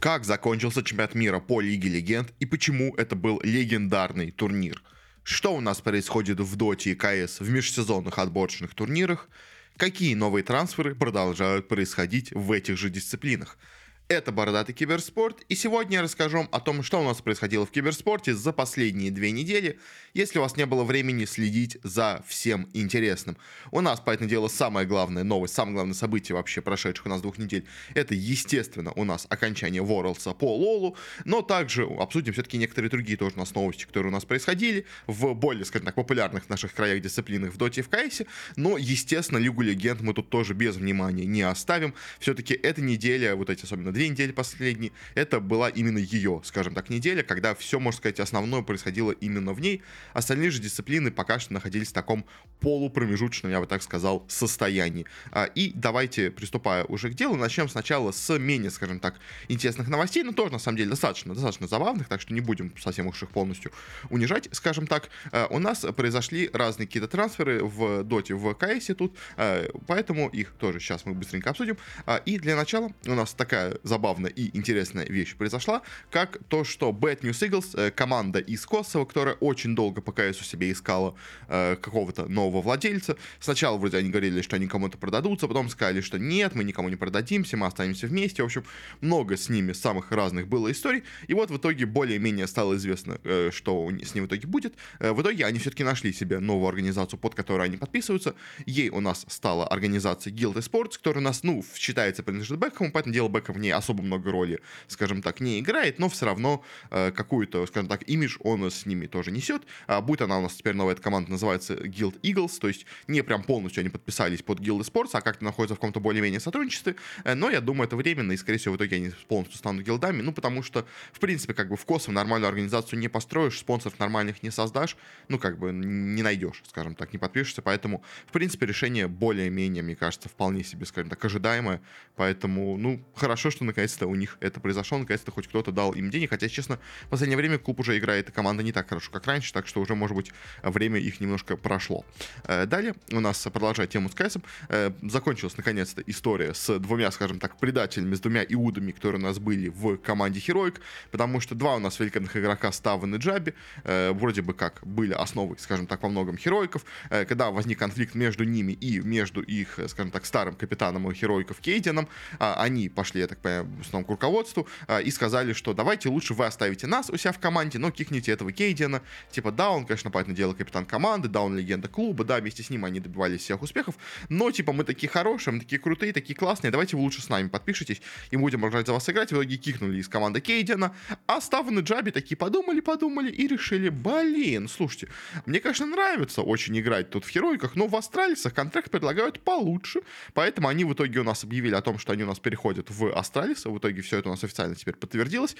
как закончился чемпионат мира по Лиге Легенд и почему это был легендарный турнир. Что у нас происходит в Доте и КС в межсезонных отборочных турнирах, какие новые трансферы продолжают происходить в этих же дисциплинах – это Бородатый Киберспорт, и сегодня я расскажу о том, что у нас происходило в киберспорте за последние две недели, если у вас не было времени следить за всем интересным. У нас, по этому делу, самое главное новость, самое главное событие вообще прошедших у нас двух недель, это, естественно, у нас окончание Ворлса по Лолу, но также обсудим все-таки некоторые другие тоже у нас новости, которые у нас происходили в более, скажем так, популярных наших краях дисциплинах в Доте и в Кайсе, но, естественно, Лигу Легенд мы тут тоже без внимания не оставим. Все-таки эта неделя, вот эти особенно две недели последние, это была именно ее, скажем так, неделя, когда все, можно сказать, основное происходило именно в ней. Остальные же дисциплины пока что находились в таком полупромежуточном, я бы так сказал, состоянии. А, и давайте, приступая уже к делу, начнем сначала с менее, скажем так, интересных новостей, но тоже, на самом деле, достаточно, достаточно забавных, так что не будем совсем уж их полностью унижать, скажем так. А, у нас произошли разные какие-то трансферы в доте, в КС тут, а, поэтому их тоже сейчас мы быстренько обсудим. И для начала у нас такая забавная и интересная вещь произошла, как то, что Bad News Eagles, э, команда из Косово, которая очень долго по КСу себе искала э, какого-то нового владельца. Сначала вроде они говорили, что они кому-то продадутся, потом сказали, что нет, мы никому не продадимся, мы останемся вместе. В общем, много с ними самых разных было историй. И вот в итоге более-менее стало известно, э, что с ним в итоге будет. Э, в итоге они все-таки нашли себе новую организацию, под которой они подписываются. Ей у нас стала организация Guild Sports, которая у нас, ну, считается принадлежит Бекхэму, поэтому дело Бекхэм в ней особо много роли, скажем так, не играет, но все равно э, какую-то, скажем так, имидж он с ними тоже несет. А будет она у нас теперь новая эта команда, называется Guild Eagles, то есть не прям полностью они подписались под Guild Sports, а как-то находятся в каком-то более-менее сотрудничестве, э, но я думаю, это временно, и, скорее всего, в итоге они полностью станут гилдами, ну, потому что, в принципе, как бы в Косово нормальную организацию не построишь, спонсоров нормальных не создашь, ну, как бы не найдешь, скажем так, не подпишешься, поэтому, в принципе, решение более-менее, мне кажется, вполне себе, скажем так, ожидаемое, поэтому, ну, хорошо, что наконец-то у них это произошло, наконец-то хоть кто-то дал им денег, хотя, честно, в последнее время клуб уже играет, и команда не так хорошо, как раньше, так что уже, может быть, время их немножко прошло. Э, далее у нас, продолжая тему с Кайсом, э, закончилась, наконец-то, история с двумя, скажем так, предателями, с двумя иудами, которые у нас были в команде Heroic, потому что два у нас великолепных игрока, Ставен и Джаби, э, вроде бы как были основой, скажем так, во многом Херойков, когда возник конфликт между ними и между их, скажем так, старым капитаном Херойков Кейденом, а, они пошли, я так понимаю, в основном к руководству и сказали, что давайте лучше вы оставите нас у себя в команде, но кикните этого Кейдена, типа, да, он, конечно, понятное дело, капитан команды, да, он легенда клуба, да, вместе с ним они добивались всех успехов, но, типа, мы такие хорошие, мы такие крутые, такие классные, давайте вы лучше с нами подпишитесь, и будем продолжать за вас играть. В итоге кикнули из команды Кейдена, а Ставан и Джаби такие подумали, подумали и решили, блин, слушайте, мне, конечно, нравится очень играть тут в Херойках, но в Астралисах контракт предлагают получше, поэтому они в итоге у нас объявили о том, что они у нас переходят в Astralis, в итоге все это у нас официально теперь подтвердилось,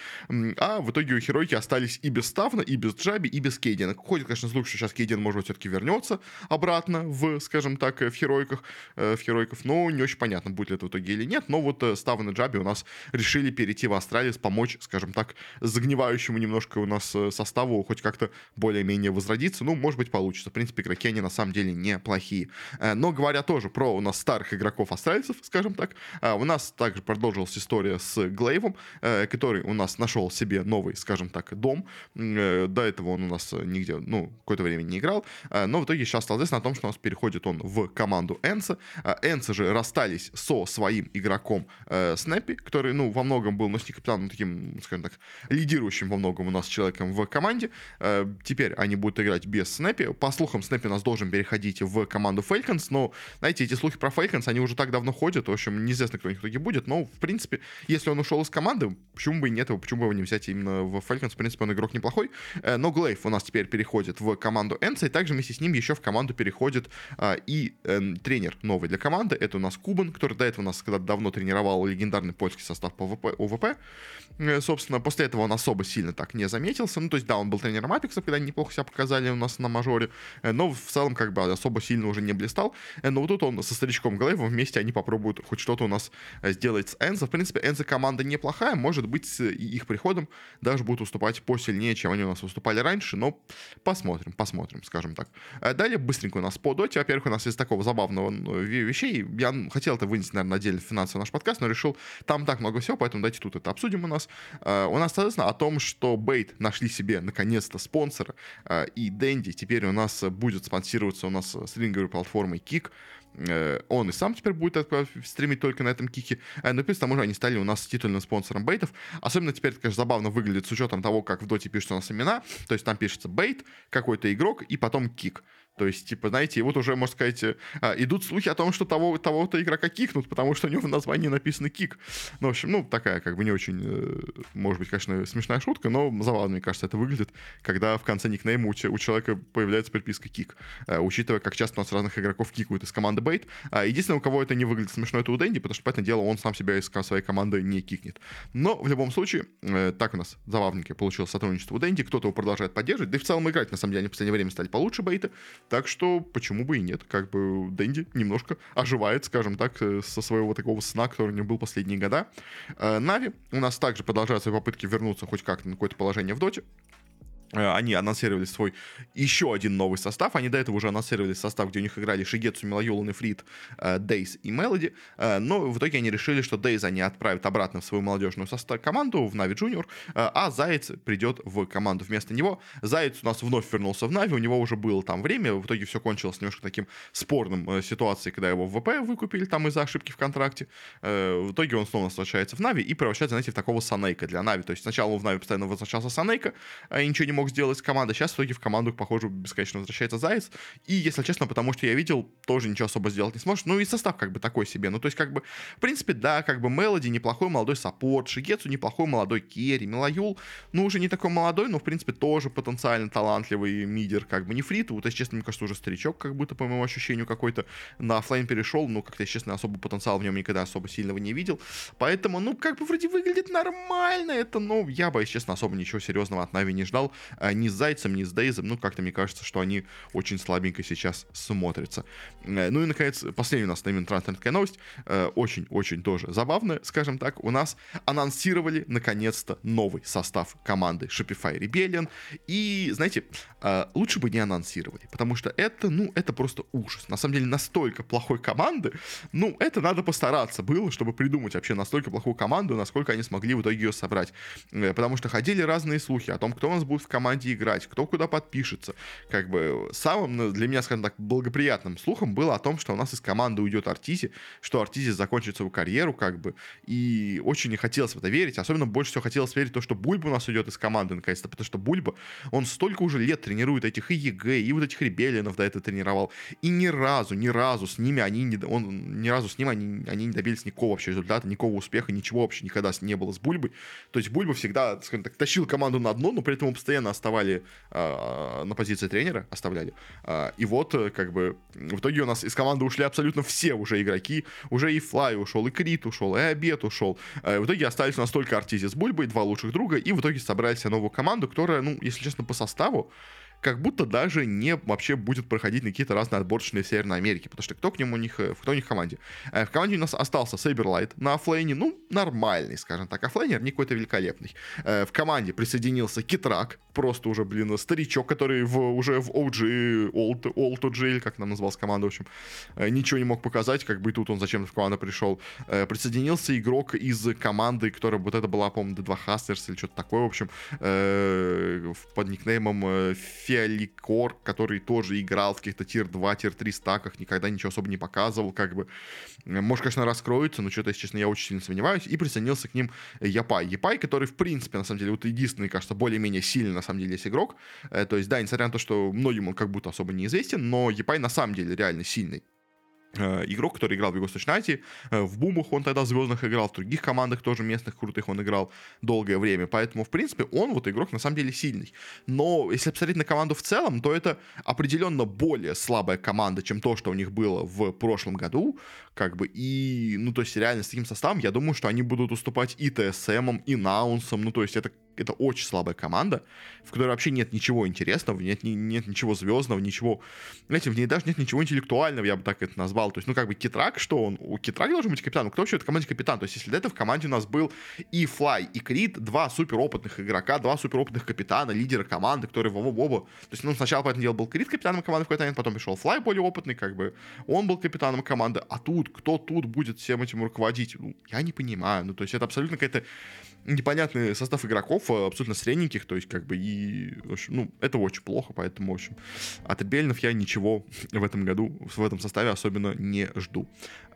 а в итоге у Херойки остались и без Ставна, и без Джаби, и без Кейдена. Ходит, конечно, слух, что сейчас Кейден, может быть, все-таки вернется обратно в, скажем так, в Херойках, э, в Херойков, но не очень понятно, будет ли это в итоге или нет, но вот э, Ставан и Джаби у нас решили перейти в Astralis, помочь, скажем так, загнивающему немножко у нас э, составу хоть как-то более-менее возродиться, ну, может быть, получится. В принципе, игроки, они на самом деле неплохие. Но говоря тоже про у нас старых игроков астральцев, скажем так, у нас также продолжилась история с Глейвом, который у нас нашел себе новый, скажем так, дом. До этого он у нас нигде, ну, какое-то время не играл, но в итоге сейчас стало известно о том, что у нас переходит он в команду Энса. Энса же расстались со своим игроком э, Снэппи, который, ну, во многом был, ну, с капитаном таким, скажем так, лидирующим во многом у нас человеком в команде. Э, теперь они будут играть без Снэппи. По слухам, Снэппи у нас должен переходить в команду Falcons, но, знаете, эти слухи про Falcons, они уже так давно ходят, в общем, неизвестно, кто у них в итоге будет, но, в принципе, если он ушел из команды, почему бы и нет его, почему бы его не взять именно в Falcons, в принципе, он игрок неплохой. Э, но Глейв у нас теперь переходит в команду Энса, и также вместе с ним еще в команду переходит а, и э, тренер новый для команды. Это у нас Кубан, который до этого у нас когда давно тренировал легендарный польский состав по ВП, ОВП. Э, собственно, после этого он особо сильно так не заметился. Ну, то есть, да, он был тренером Апекса, когда они неплохо себя показали у нас на мажоре, но в целом как бы особо сильно уже не блистал. Но вот тут он со старичком Глейвом вместе они попробуют хоть что-то у нас сделать с Энзо. В принципе, принципе, Энза команда неплохая, может быть, с их приходом даже будут уступать посильнее, чем они у нас выступали раньше, но посмотрим, посмотрим, скажем так. А далее быстренько у нас по доте. Во-первых, у нас из такого забавного вещей. Я хотел это вынести, наверное, отдельно финансовый наш подкаст, но решил, там так много всего, поэтому давайте тут это обсудим у нас. А, у нас, соответственно, о том, что Бейт нашли себе наконец-то спонсора, а, и Дэнди теперь у нас будет спонсироваться у нас стринговой платформой Kik. Э, он и сам теперь будет стримить только на этом кике. Э, ну, плюс к тому же они стали у нас титульным спонсором бейтов. Особенно теперь это, конечно, забавно выглядит с учетом того, как в доте пишутся у нас имена. То есть там пишется бейт, какой-то игрок и потом кик. То есть, типа, знаете, и вот уже, можно сказать, а, идут слухи о том, что того, того-то игрока кикнут, потому что у него в названии написано кик. Ну, в общем, ну, такая, как бы, не очень, э, может быть, конечно, смешная шутка, но забавно, мне кажется, это выглядит, когда в конце никнейма у, у человека появляется приписка кик, э, учитывая, как часто у нас разных игроков кикают из команды бейт. А единственное, у кого это не выглядит смешно, это у Дэнди, потому что, понятное дело, он сам себя из своей команды не кикнет. Но, в любом случае, э, так у нас забавненько получилось сотрудничество у Дэнди, кто-то его продолжает поддерживать, да и в целом играть, на самом деле, они в последнее время стали получше бейта, так что почему бы и нет. Как бы Денди немножко оживает, скажем так, э, со своего такого сна, который у него был последние года. Э, Нави у нас также продолжают свои попытки вернуться хоть как-то на какое-то положение в доте. Э, они анонсировали свой еще один новый состав. Они до этого уже анонсировали состав, где у них играли Шигецу, Милаюл, Нефрит, Дейс и Мелоди. Э, но в итоге они решили, что Дейс они отправят обратно в свою молодежную состав команду, в Нави э, а Заяц придет в команду вместо него. Заяц у нас вновь вернулся в Нави, у него уже было там время, в итоге все кончилось немножко таким спорным ситуацией, когда его в ВП выкупили там из-за ошибки в контракте. В итоге он снова возвращается в Нави и превращается, знаете, в такого Санейка для Нави. То есть сначала в Нави постоянно возвращался Санейка, и ничего не мог сделать с командой. Сейчас в итоге в команду, похоже, бесконечно возвращается Заяц. И, если честно, по тому, что я видел, тоже ничего особо сделать не сможет. Ну и состав как бы такой себе. Ну то есть как бы, в принципе, да, как бы Мелоди неплохой молодой саппорт, Шигецу неплохой молодой керри, Милаюл, ну уже не такой молодой, но в принципе тоже потенциально талантливый мидер, как бы. Нефрит вот, если честно, мне кажется, уже старичок как будто, по моему ощущению, какой-то на офлайн перешел, но как-то, если честно, особо потенциал в нем никогда особо сильного не видел. Поэтому, ну, как бы вроде выглядит нормально это, но я бы, если честно, особо ничего серьезного от Нави не ждал. А, ни с Зайцем, ни с Дейзом. Ну, как-то мне кажется, что они очень слабенько сейчас смотрятся. Э, ну и, наконец, последняя у нас на трансферная новость. Э, очень-очень тоже забавная, скажем так. У нас анонсировали, наконец-то, новый состав команды Shopify Rebellion. И, знаете, э, лучше бы не анонсировали, потому что это, ну, это просто ужас. На самом деле, настолько плохой команды, ну, это надо постараться было, чтобы придумать вообще настолько плохую команду, насколько они смогли в итоге ее собрать. Потому что ходили разные слухи о том, кто у нас будет в команде играть, кто куда подпишется. Как бы самым ну, для меня, скажем так, благоприятным слухом было о том, что у нас из команды уйдет Артизи, что Артизи закончит свою карьеру, как бы, и очень не хотелось в это верить, особенно больше всего хотелось верить в то, что Бульба у нас уйдет из команды, наконец-то, потому что Бульба, он столько уже лет тренирует этих и EG, и вот этих ребелинов до этого тренировал, и ни разу, ни разу с ними они не, он, ни разу с ним они, они не добились никакого вообще результата, никакого успеха, ничего вообще никогда не было с Бульбой, то есть Бульба всегда, скажем так, тащил команду на дно, но при этом постоянно оставали а, на позиции тренера, оставляли. А, и вот, э, как бы, в итоге у нас из команды ушли абсолютно все уже игроки. Уже и Флай ушел, и Крит ушел, и Обед ушел. А, в итоге остались у нас только Артизи с Бульбой, два лучших друга, и в итоге собрали себе новую команду, которая, ну, если честно, по составу, как будто даже не вообще будет проходить на какие-то разные отборочные в Северной Америке, потому что кто к нему у них, э, кто у них в команде? Э, в команде у нас остался Сейберлайт на оффлейне, ну, нормальный, скажем так, оффлейнер, не какой-то великолепный. Э, в команде присоединился Китрак, просто уже, блин, старичок, который в, уже в OG, Old, Old OG, или как нам называлась команда, в общем, ничего не мог показать, как бы и тут он зачем-то в команду пришел. Присоединился игрок из команды, которая вот это была, по-моему, D2 Hustlers или что-то такое, в общем, под никнеймом Фиаликор, который тоже играл в каких-то tier-2, tier-3 стаках, никогда ничего особо не показывал, как бы. Может, конечно, раскроется, но что-то, если честно, я очень сильно сомневаюсь. И присоединился к ним Япай. Япай, который, в принципе, на самом деле, вот единственный, кажется, более-менее сильный, на самом деле, есть игрок. Э, то есть, да, несмотря на то, что многим он как будто особо неизвестен, но Япай на самом деле реально сильный. Э, игрок, который играл в Юго-Восточной Азии. Э, в Бумах он тогда в звездных играл, в других командах тоже местных крутых он играл долгое время. Поэтому, в принципе, он вот игрок на самом деле сильный. Но если посмотреть на команду в целом, то это определенно более слабая команда, чем то, что у них было в прошлом году. Как бы, и, ну, то есть, реально, с таким составом, я думаю, что они будут уступать и ТСМом, и Наунсом. Ну, то есть, это это очень слабая команда, в которой вообще нет ничего интересного, нет, нет ничего звездного, ничего... Знаете, в ней даже нет ничего интеллектуального, я бы так это назвал. То есть, ну, как бы Китрак, что он? У Китрак должен быть капитаном. Кто вообще в команде капитан? То есть, если до этого в команде у нас был и Флай, и Крит, два суперопытных игрока, два суперопытных капитана, лидера команды, которые оба-оба... То есть, ну, сначала, по этому делу, был Крит капитаном команды в какой-то момент, потом пришел Флай более опытный, как бы он был капитаном команды, а тут, кто тут будет всем этим руководить? Ну, я не понимаю. Ну, то есть, это абсолютно какая-то непонятный состав игроков, э, абсолютно средненьких, то есть как бы и, общем, ну, это очень плохо, поэтому, в общем, от Бельнов я ничего в этом году, в этом составе особенно не жду.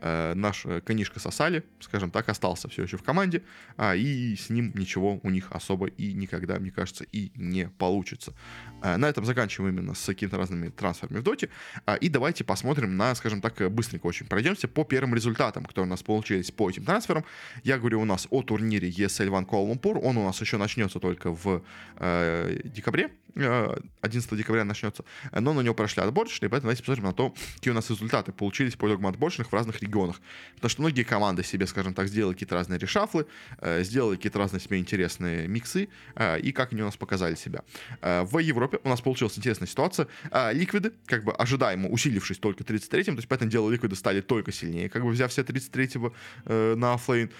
Э, наш э, конишка сосали, скажем так, остался все еще в команде, а, и с ним ничего у них особо и никогда, мне кажется, и не получится. Э, на этом заканчиваем именно с какими-то разными трансферами в доте, а, и давайте посмотрим на, скажем так, быстренько очень пройдемся по первым результатам, которые у нас получились по этим трансферам. Я говорю у нас о турнире ESL One Kuala он у нас еще начнется только в э, декабре, 11 э, декабря начнется, но на него прошли отборочные, поэтому давайте посмотрим на то, какие у нас результаты получились по итогам отборочных в разных регионах. Потому что многие команды себе, скажем так, сделали какие-то разные решафлы, э, сделали какие-то разные себе интересные миксы, э, и как они у нас показали себя. В Европе у нас получилась интересная ситуация. Ликвиды, как бы ожидаемо усилившись только 33-м, то есть, поэтому дело ликвиды стали только сильнее, как бы взяв все 33-го на оффлейн,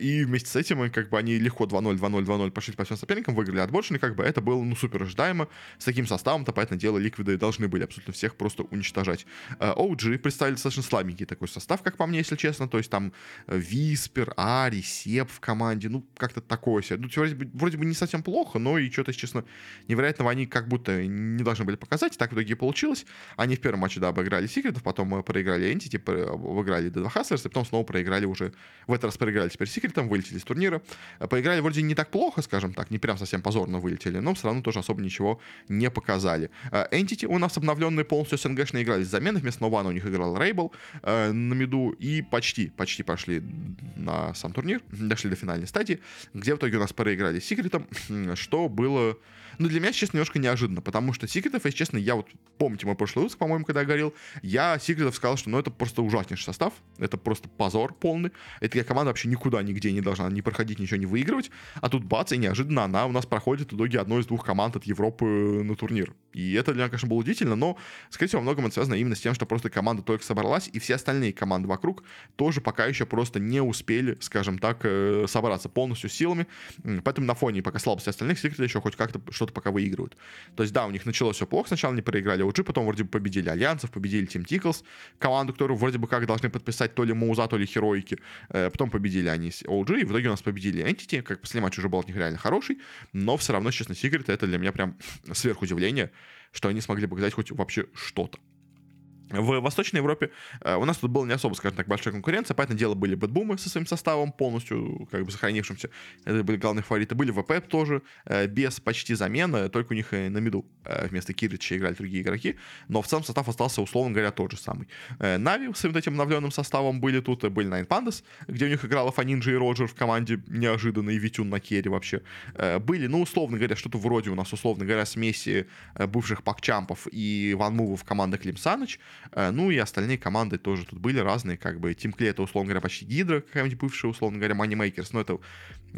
и вместе с этим, как бы они легко 2-0, 2-0, 2-0 пошли по всем соперникам, выиграли отборочные, как бы это было, ну, супер ожидаемо, С таким составом-то, поэтому дело, ликвиды должны были абсолютно всех просто уничтожать. OG э, представили достаточно слабенький такой состав, как по мне, если честно. То есть там э, Виспер, Ари, Сеп в команде. Ну, как-то такое себе. Ну, вроде бы, вроде бы не совсем плохо, но и что-то, честно, невероятного они как будто не должны были показать. Так в итоге получилось. Они в первом матче, да, обыграли Секретов, потом проиграли Entity, обыграли D2 Hustlers, и потом снова проиграли уже... В этот раз проиграли теперь Секретом, вылетели из турнира. Поиграли вроде не так плохо, скажем так, не прям совсем позорно вылетели, но все равно тоже особо ничего не показали. Э, Entity у нас обновленные полностью СНГшные играли с замены. Вместо Нована у них играл Рейбл э, на миду. И почти, почти пошли на сам турнир. Дошли до финальной стадии, где в итоге у нас проиграли Секретом, что было но для меня, честно, немножко неожиданно, потому что Секретов, если честно, я вот, помните мой прошлый выпуск, по-моему, когда я говорил, я Секретов сказал, что ну это просто ужаснейший состав, это просто позор полный, эта команда вообще никуда, нигде не должна не проходить, ничего не выигрывать, а тут бац, и неожиданно она у нас проходит в итоге одной из двух команд от Европы на турнир. И это для меня, конечно, было удивительно, но, скорее всего, во многом это связано именно с тем, что просто команда только собралась, и все остальные команды вокруг тоже пока еще просто не успели, скажем так, э, собраться полностью силами, поэтому на фоне пока слабости остальных Секрет еще хоть как-то что-то пока выигрывают. То есть, да, у них началось все плохо, сначала они проиграли OG, потом вроде бы победили Альянсов, победили Team Tickles, команду, которую вроде бы как должны подписать то ли Мауза, то ли Хероики, э, потом победили они OG, и в итоге у нас победили Entity, как последний матч уже был от них реально хороший, но все равно, честно, Secret это для меня прям сверхудивление, что они смогли показать хоть вообще что-то. В Восточной Европе э, у нас тут была не особо, скажем так, большая конкуренция, поэтому дело были бэтбумы со своим составом полностью, как бы сохранившимся. Это были главные фавориты. Были ВП тоже, э, без почти замены, только у них на миду э, вместо Кирича играли другие игроки, но в целом состав остался, условно говоря, тот же самый. Нави с этим обновленным составом были тут, были Nine Pandas, где у них играл Афонинджи и Роджер в команде неожиданно, и Витюн на керри вообще. Были, ну, условно говоря, что-то вроде у нас, условно говоря, смеси бывших пакчампов и One Move ов команды Клим Саныч, Э, ну и остальные команды тоже тут были разные, как бы Team Clay это, условно говоря, почти Гидра, какая-нибудь бывшая, условно говоря, Makers, но это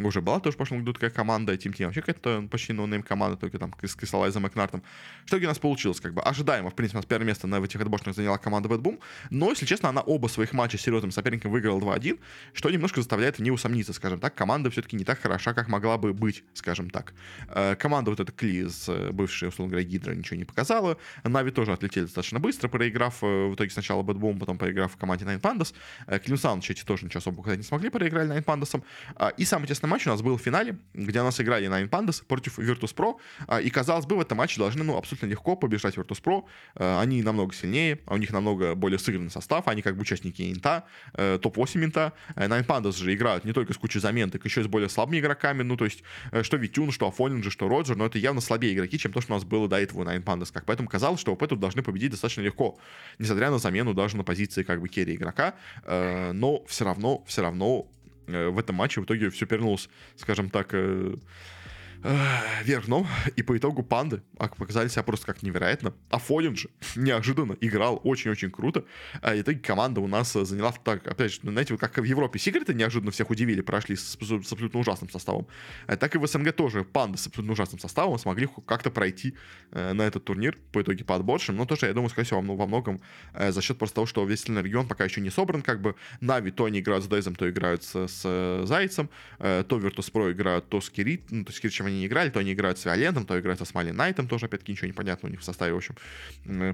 уже была тоже в прошлом году такая команда, Team Team вообще какая-то почти ноунейм команда, только там с Крисалайзом Макнартом. Что у нас получилось, как бы ожидаемо, в принципе, у нас первое место на этих отборочных заняла команда Boom, но, если честно, она оба своих матча с серьезным соперником выиграла 2-1, что немножко заставляет в ней усомниться, скажем так, команда все-таки не так хороша, как могла бы быть, скажем так. Э, команда вот эта Клиз, бывшая, условно говоря, Гидра, ничего не показала, Нави тоже отлетели достаточно быстро, проиграв в итоге сначала Bad Boom, потом проиграв в команде Nine Pandas. Клим Саундч эти тоже ничего особо не смогли, проиграли Nine Pandas. А, и самый тесный матч у нас был в финале, где у нас играли Nine Pandas против Virtus.pro. А, и, казалось бы, в этом матче должны ну, абсолютно легко побежать Virtus.pro. А, они намного сильнее, у них намного более сыгранный состав, они как бы участники Инта, э, топ-8 Инта. Nine Pandas же играют не только с кучей замен, так еще и с более слабыми игроками, ну, то есть, э, что Витюн, что Афонинджи, что Роджер, но это явно слабее игроки, чем то, что у нас было до этого у Nine Pandas. Как поэтому казалось, что ВП тут должны победить достаточно легко, несмотря на замену даже на позиции как бы керри игрока, э, но все равно, все равно э, в этом матче в итоге все пернулось, скажем так, э, вверх дном, и по итогу панды показали себя просто как невероятно. А Фонин же неожиданно играл очень-очень круто. А в итоге команда у нас заняла так, опять же, знаете, вот как в Европе секреты неожиданно всех удивили, прошли с, с абсолютно ужасным составом, а так и в СНГ тоже панды с абсолютно ужасным составом смогли как-то пройти э, на этот турнир по итоге по отборшим, но тоже, я думаю, скорее всего, во многом э, за счет просто того, что весь сильный регион пока еще не собран, как бы Нави то они играют с Дезом, то играют с, с э, Зайцем, э, то Virtus.pro играют то с Кирит, ну, то с Киричем они не играли, то они играют с Виолентом, то играют со Смайли Найтом, тоже, опять-таки, ничего не у них в составе, в общем.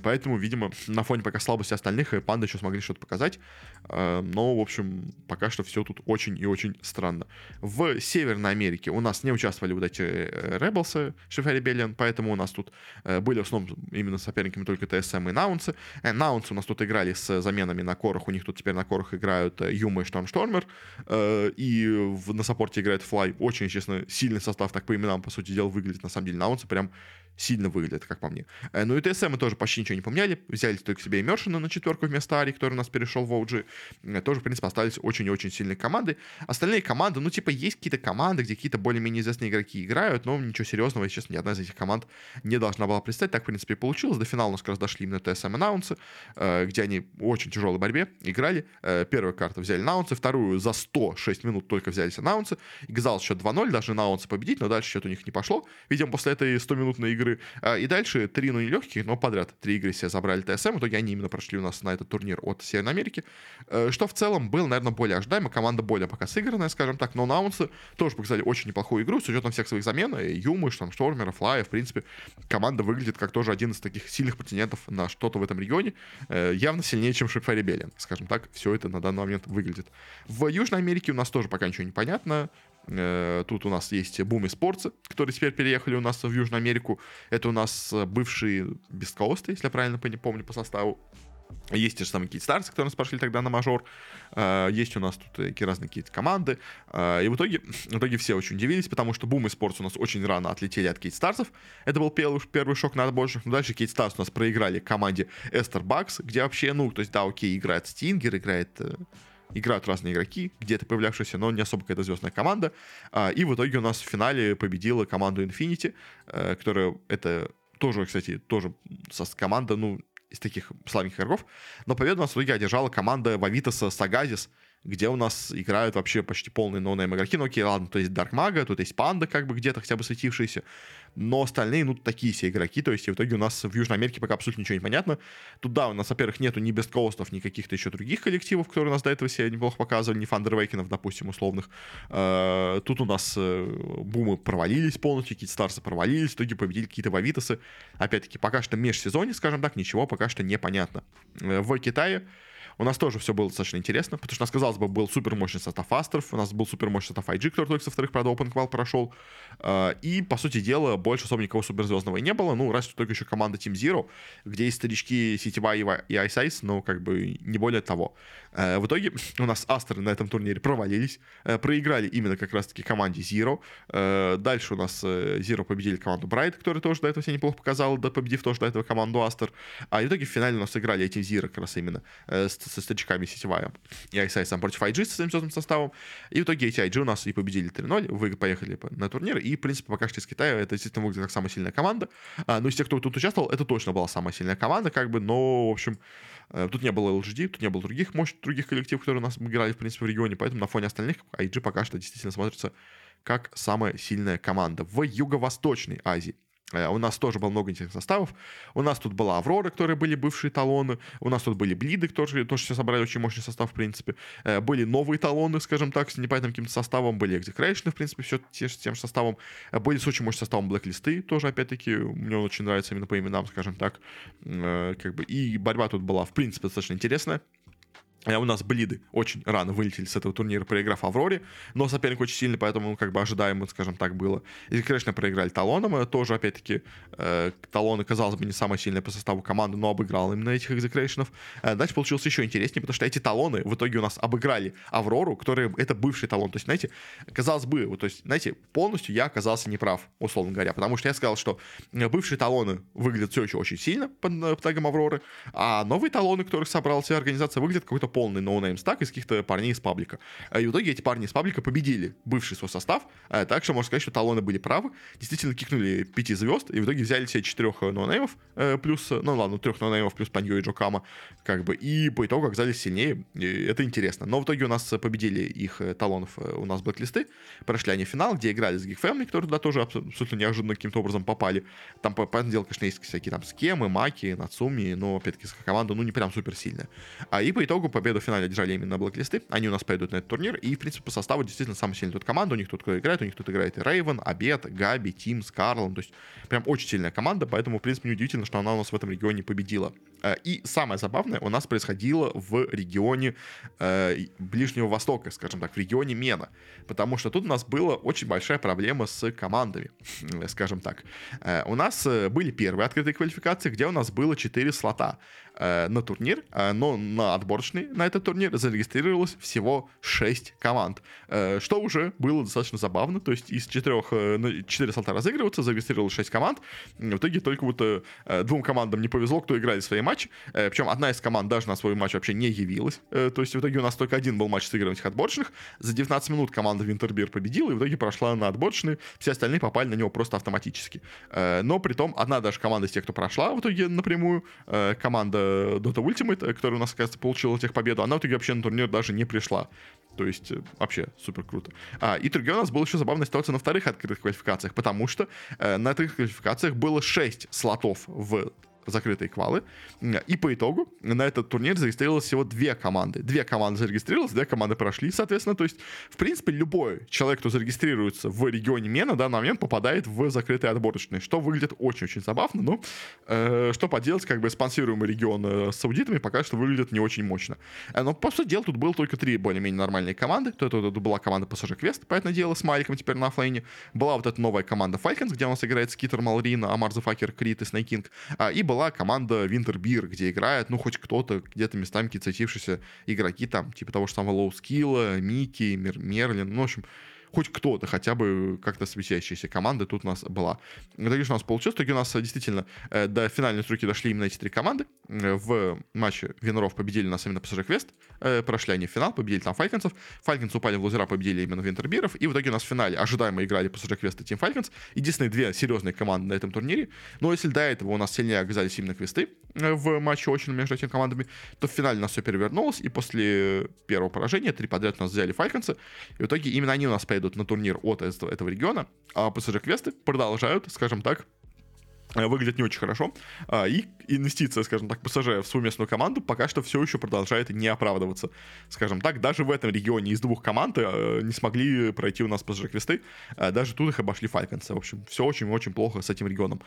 Поэтому, видимо, на фоне пока слабости остальных, панды еще смогли что-то показать. Но, в общем, пока что все тут очень и очень странно. В Северной Америке у нас не участвовали вот эти Rebels, Шифа Ребелlion, поэтому у нас тут были в основном именно соперниками только ТСМ и Наунсы. Наунсы у нас тут играли с заменами на корах, у них тут теперь на корах играют Юма и Штормштормер, и на саппорте играет Флай. Очень, честно, сильный состав, так по именам, по сути дела, выглядит на самом деле. Наунсы прям сильно выглядит, как по мне. Э, ну и ТСМ мы тоже почти ничего не поменяли. Взяли только себе Имершина на четверку вместо Ари, который у нас перешел в OG. Э, тоже, в принципе, остались очень и очень сильные команды. Остальные команды, ну, типа, есть какие-то команды, где какие-то более-менее известные игроки играют, но ничего серьезного, если честно, ни одна из этих команд не должна была представить. Так, в принципе, и получилось. До финала у нас как раз дошли именно ТСМ и Наунсы, э, где они в очень тяжелой борьбе играли. Первую карту взяли Наунсы, вторую за 106 минут только взялись Наунсы. Игзал счет 2-0, даже Наунсы победить, но дальше счет у них не пошло. Видимо, после этой 100-минутной игры. И дальше три, ну, нелегких, но подряд три игры себе забрали ТСМ. В итоге они именно прошли у нас на этот турнир от Северной Америки. Э, что в целом было, наверное, более ожидаемо. Команда более пока сыгранная, скажем так. Но Наунсы тоже показали очень неплохую игру с учетом всех своих замен. И Юмы, Штормштормера, Флая. В принципе, команда выглядит как тоже один из таких сильных претендентов на что-то в этом регионе. Э, явно сильнее, чем Шипфа Ребеллион. Скажем так, все это на данный момент выглядит. В Южной Америке у нас тоже пока ничего не понятно. Э, тут у нас есть Boom Sports, которые теперь переехали у нас в Южную Америку. Это у нас бывшие Бесткоусты, если я правильно помню по составу. Есть те же самые какие-то старцы, которые нас пошли тогда на мажор. Э, есть у нас тут такие разные какие-то команды. Э, и в итоге, в итоге все очень удивились, потому что Boom Sports у нас очень рано отлетели от Кейт Старсов. Это был первый, первый шок на отборщиках. Но дальше Кейт Старс у нас проиграли команде Эстер Бакс, где вообще, ну, то есть, да, окей, играет Стингер, играет играют разные игроки, где-то появлявшиеся, но не особо какая-то звездная команда. А, и в итоге у нас в финале победила команду Infinity, э, которая это тоже, кстати, тоже команда, ну, из таких слабеньких игроков. Но победу у нас в итоге одержала команда Вавитаса Сагазис, где у нас играют вообще почти полные ноунейм игроки. Ну окей, ладно, то есть DarkMago, тут есть Панда, как бы где-то хотя бы светившиеся но остальные, ну, такие все игроки, то есть и в итоге у нас в Южной Америке пока абсолютно ничего не понятно. Тут, да, у нас, во-первых, нету ни beastcoast ов, ни каких-то еще других коллективов, которые у нас до этого все неплохо показывали, ни Thunder Awaken ов, допустим, условных. Э, тут у нас э, бумы провалились полностью, какие-то старсы провалились, в итоге победили какие-то вавитосы. Опять-таки, пока что межсезонье, скажем так, ничего пока что не понятно. Э, в Китае у нас тоже все было достаточно интересно, потому что у нас, казалось бы, был супер мощный состав Астров, у нас был супер мощный состав IG, который только со вторых, правда, Open Qual прошел. А, и, по сути дела, больше особо никого суперзвездного и не было. Ну, разве только еще команда Team Zero, где есть старички Сетева и Ice Ice, но как бы не более того. А, в итоге у нас Астры на этом турнире провалились, а, проиграли именно как раз-таки команде Zero. Дальше у нас э, Zero победили команду Bright, которая тоже до этого себя неплохо показала, да, победив тоже до этого команду Астер. А в итоге в финале у нас играли эти Zero как раз именно э, с со старичками сетевая. И ISI сам против IG со своим составом. И в итоге эти IG у нас и победили 3-0, вы поехали на турнир. И, в принципе, пока что из Китая это действительно выглядит как самая сильная команда. А, ну, из тех, кто тут участвовал, это точно была самая сильная команда, как бы, но, в общем, э, Тут не было LGD, тут не было других мощных, других коллективов, которые у нас играли, в принципе, в регионе, поэтому на фоне остальных IG пока что действительно смотрится как самая сильная команда в Юго-Восточной Азии. Э, у нас тоже было много интересных составов. У нас тут была Аврора, которые были бывшие талоны. У нас тут были Блиды, которые тоже все собрали очень мощный состав, в принципе. Э, были новые талоны, скажем так, с непонятным каким-то составом. Были Execration, в принципе, все те, с тем же составом. Э, были с очень мощным составом Блэклисты, тоже, опять-таки, мне он очень нравится именно по именам, скажем так. Как бы. И борьба тут была, в принципе, достаточно интересная. Э, у нас Блиды очень рано вылетели с этого турнира, проиграв Авроре, но соперник очень сильный, поэтому как бы ожидаемо, скажем так, было. И, конечно, проиграли Талоном, тоже, опять-таки, э, Талоны, казалось бы, не самая сильная по составу команды, но обыграл именно этих экзекрейшенов. Э, дальше получилось еще интереснее, потому что эти Талоны в итоге у нас обыграли Аврору, который это бывший Талон. То есть, знаете, казалось бы, вот, то есть, знаете, полностью я оказался неправ, условно говоря, потому что я сказал, что бывшие Талоны выглядят все еще очень сильно под, под тегом Авроры, а новые Талоны, которых собрала вся организация, выглядят какой-то полный ноунейм стак из каких-то парней из паблика. И в итоге эти парни из паблика победили бывший свой состав, так что можно сказать, что талоны были правы, действительно кикнули пяти звезд, и в итоге взяли себе четырех ноунеймов, плюс, ну ладно, трех ноунеймов плюс Паньо и Джокама, как бы, и по итогу оказались сильнее, это интересно. Но в итоге у нас победили их талонов, у нас блэклисты, прошли они финал, где играли с Geek Family, которые туда тоже абсолютно неожиданно каким-то образом попали. Там, понятное дело, конечно, есть всякие там схемы, маки, нацуми, но, опять-таки, команда, ну, не прям супер сильная. А, и по итогу победу в финале держали именно блэклисты. Они у нас пойдут на этот турнир, и, в принципе, по составу действительно самая сильная тут команда. У них тут кто играет, у них тут играет и Рейвен, Обед, Габи, Тим, Скарлон. То есть, прям очень сильная команда, поэтому, в принципе, неудивительно, что она у нас в этом регионе победила. А, и самое забавное у нас происходило в регионе э, Ближнего Востока, скажем так, в регионе Мена. Потому что тут у нас была очень большая проблема с командами, скажем так. Э, у нас э, были первые открытые квалификации, где у нас было 4 слота э, на турнир, э, но на отборочный на этот турнир зарегистрировалось всего 6 команд, э, что уже было достаточно забавно, то есть из 4, э, 4 слота разыгрываться, зарегистрировалось 6 команд, в итоге только вот э, двум командам не повезло, кто играли свои матчи, э, причем одна из команд даже на свой матч вообще не явилась, э, то есть в итоге у нас только один был матч сыгран этих отборочных, за 19 минут команда Винтербир победила, и в итоге прошла на отборочный, все остальные попали на него просто автоматически. Э, но при том одна даже команда из тех, кто прошла в итоге напрямую, э, Dota Ultimate, э, которая у нас, кажется, получила тех победу, она в итоге вообще на турнир даже не пришла. То есть вообще супер круто. А, и другие у нас была еще забавная ситуация на вторых открытых квалификациях, потому что э, на открытых квалификациях было 6 слотов в закрытые квалы. И по итогу на этот турнир зарегистрировалось всего две команды. Две команды зарегистрировалось, две команды прошли, соответственно. То есть, в принципе, любой человек, кто зарегистрируется в регионе Мена, на данный момент попадает в закрытые отборочные, что выглядит очень-очень забавно, но э, что поделать, как бы спонсируемый регион э, с аудитами пока что выглядит не очень мощно. Э, но, по сути дела, тут было только три более-менее нормальные команды. То это, это была команда PSG Quest, понятное дело, с Маликом теперь на оффлейне. Была вот эта новая команда Falcons, где у нас играет Скитер Малрина, Амар Зафакер, Крит и Снейкинг. А, и была команда Winterbeer, где играет, ну, хоть кто-то, где-то местами какие-то игроки, там, типа того же самого Лоу Скилла, Мики, Мер, Мерлин, ну, в общем, хоть кто-то хотя бы как-то светящаяся команда тут у нас была. В итоге у нас получилось, итоге у нас действительно э, до финальной строки дошли именно эти три команды. Э, в матче Виноров победили нас именно PSG Quest, э, прошли они в финал, победили там Фальконцев. Фальконцы упали в лузера, победили именно Винтербиров, и в итоге у нас в финале ожидаемо играли PSG Quest и Team Falcons. Единственные две серьезные команды на этом турнире. Но если до этого у нас сильнее оказались именно квесты в матче очень между этими командами, то в финале у нас все перевернулось, и после первого поражения три подряд у нас взяли Фальконцы, и в итоге именно они у нас поедут на турнир от этого, этого региона, а PSG квесты продолжают, скажем так, Э, выглядит не очень хорошо. А, и инвестиция, скажем так, ПСЖ в свою местную команду пока что все еще продолжает не оправдываться. Скажем так, даже в этом регионе из двух команд э, не смогли пройти у нас ПСЖ квесты. Э, даже тут их обошли Фальконсы. В общем, все очень-очень плохо с этим регионом.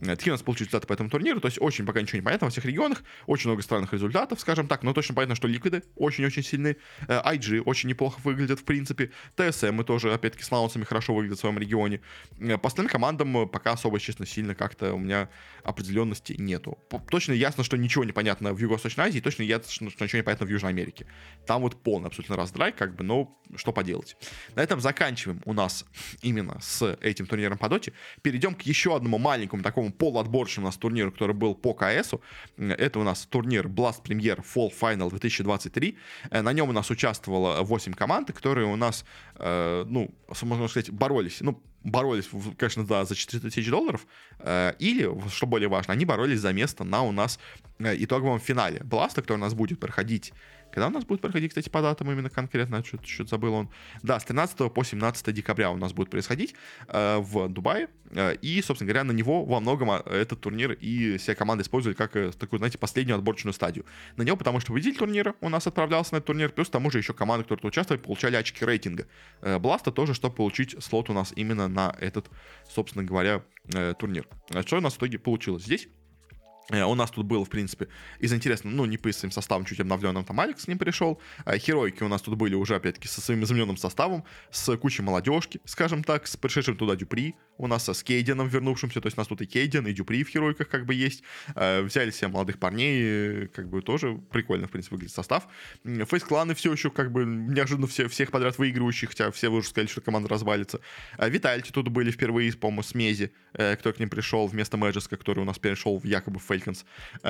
Такие у нас получились результаты по этому турниру. То есть очень пока ничего не понятно во всех регионах. Очень много странных результатов, скажем так. Но точно понятно, что ликвиды очень-очень сильны. IG очень неплохо выглядят в принципе. TSM тоже, опять-таки, с лаунсами хорошо выглядят в своем регионе. По остальным командам пока особо, честно, сильно как-то у меня определенности нету. Точно ясно, что ничего не понятно в Юго-Восточной Азии, точно ясно, что ничего не понятно в Южной Америке. Там вот полный абсолютно раздрай, как бы, но что поделать. На этом заканчиваем у нас именно с этим турниром по доте. Перейдем к еще одному маленькому такому полуотборочному у нас турниру, который был по КСу. Это у нас турнир Blast Premier Fall Final 2023. Э, на нем у нас участвовало 8 команд, которые у нас, э, ну, можно сказать, боролись. Ну, боролись, конечно, да, за 4 тысячи долларов, э, или, что более важно, они боролись за место на у нас э, итоговом финале. Бласта, который у нас будет проходить когда у нас будет проходить, кстати, по датам именно конкретно, что-то, что забыл он. Да, с 13 по 17 декабря у нас будет происходить э, в Дубае. Э, и, собственно говоря, на него во многом а, этот турнир и все команды использовали как э, такую, знаете, последнюю отборочную стадию. На него, потому что победитель турнира у нас отправлялся на этот турнир, плюс к тому же еще команды, которые участвовали, получали очки рейтинга. Э, Бласта тоже, чтобы получить слот у нас именно на этот, собственно говоря, э, турнир. А что у нас в итоге получилось здесь? Э, у нас тут был, в принципе, из интересного, ну, не по своим составом, чуть обновленным, там Алекс с ним пришел. Э, Херойки у нас тут были уже, опять-таки, со своим измененным составом, с кучей молодежки, скажем так, с пришедшим туда Дюпри, у нас с Кейденом вернувшимся, то есть у нас тут и Кейден, и Дюпри в Херойках как бы есть. Э, взяли себе молодых парней, как бы тоже прикольно, в принципе, выглядит состав. Фейс-кланы все еще, как бы, неожиданно все, всех подряд выигрывающих, хотя все вы уже сказали, что команда развалится. Витальти тут были впервые, по-моему, с Мези, кто к ним пришел вместо Мэджиска, который у нас перешел в якобы в Falcons.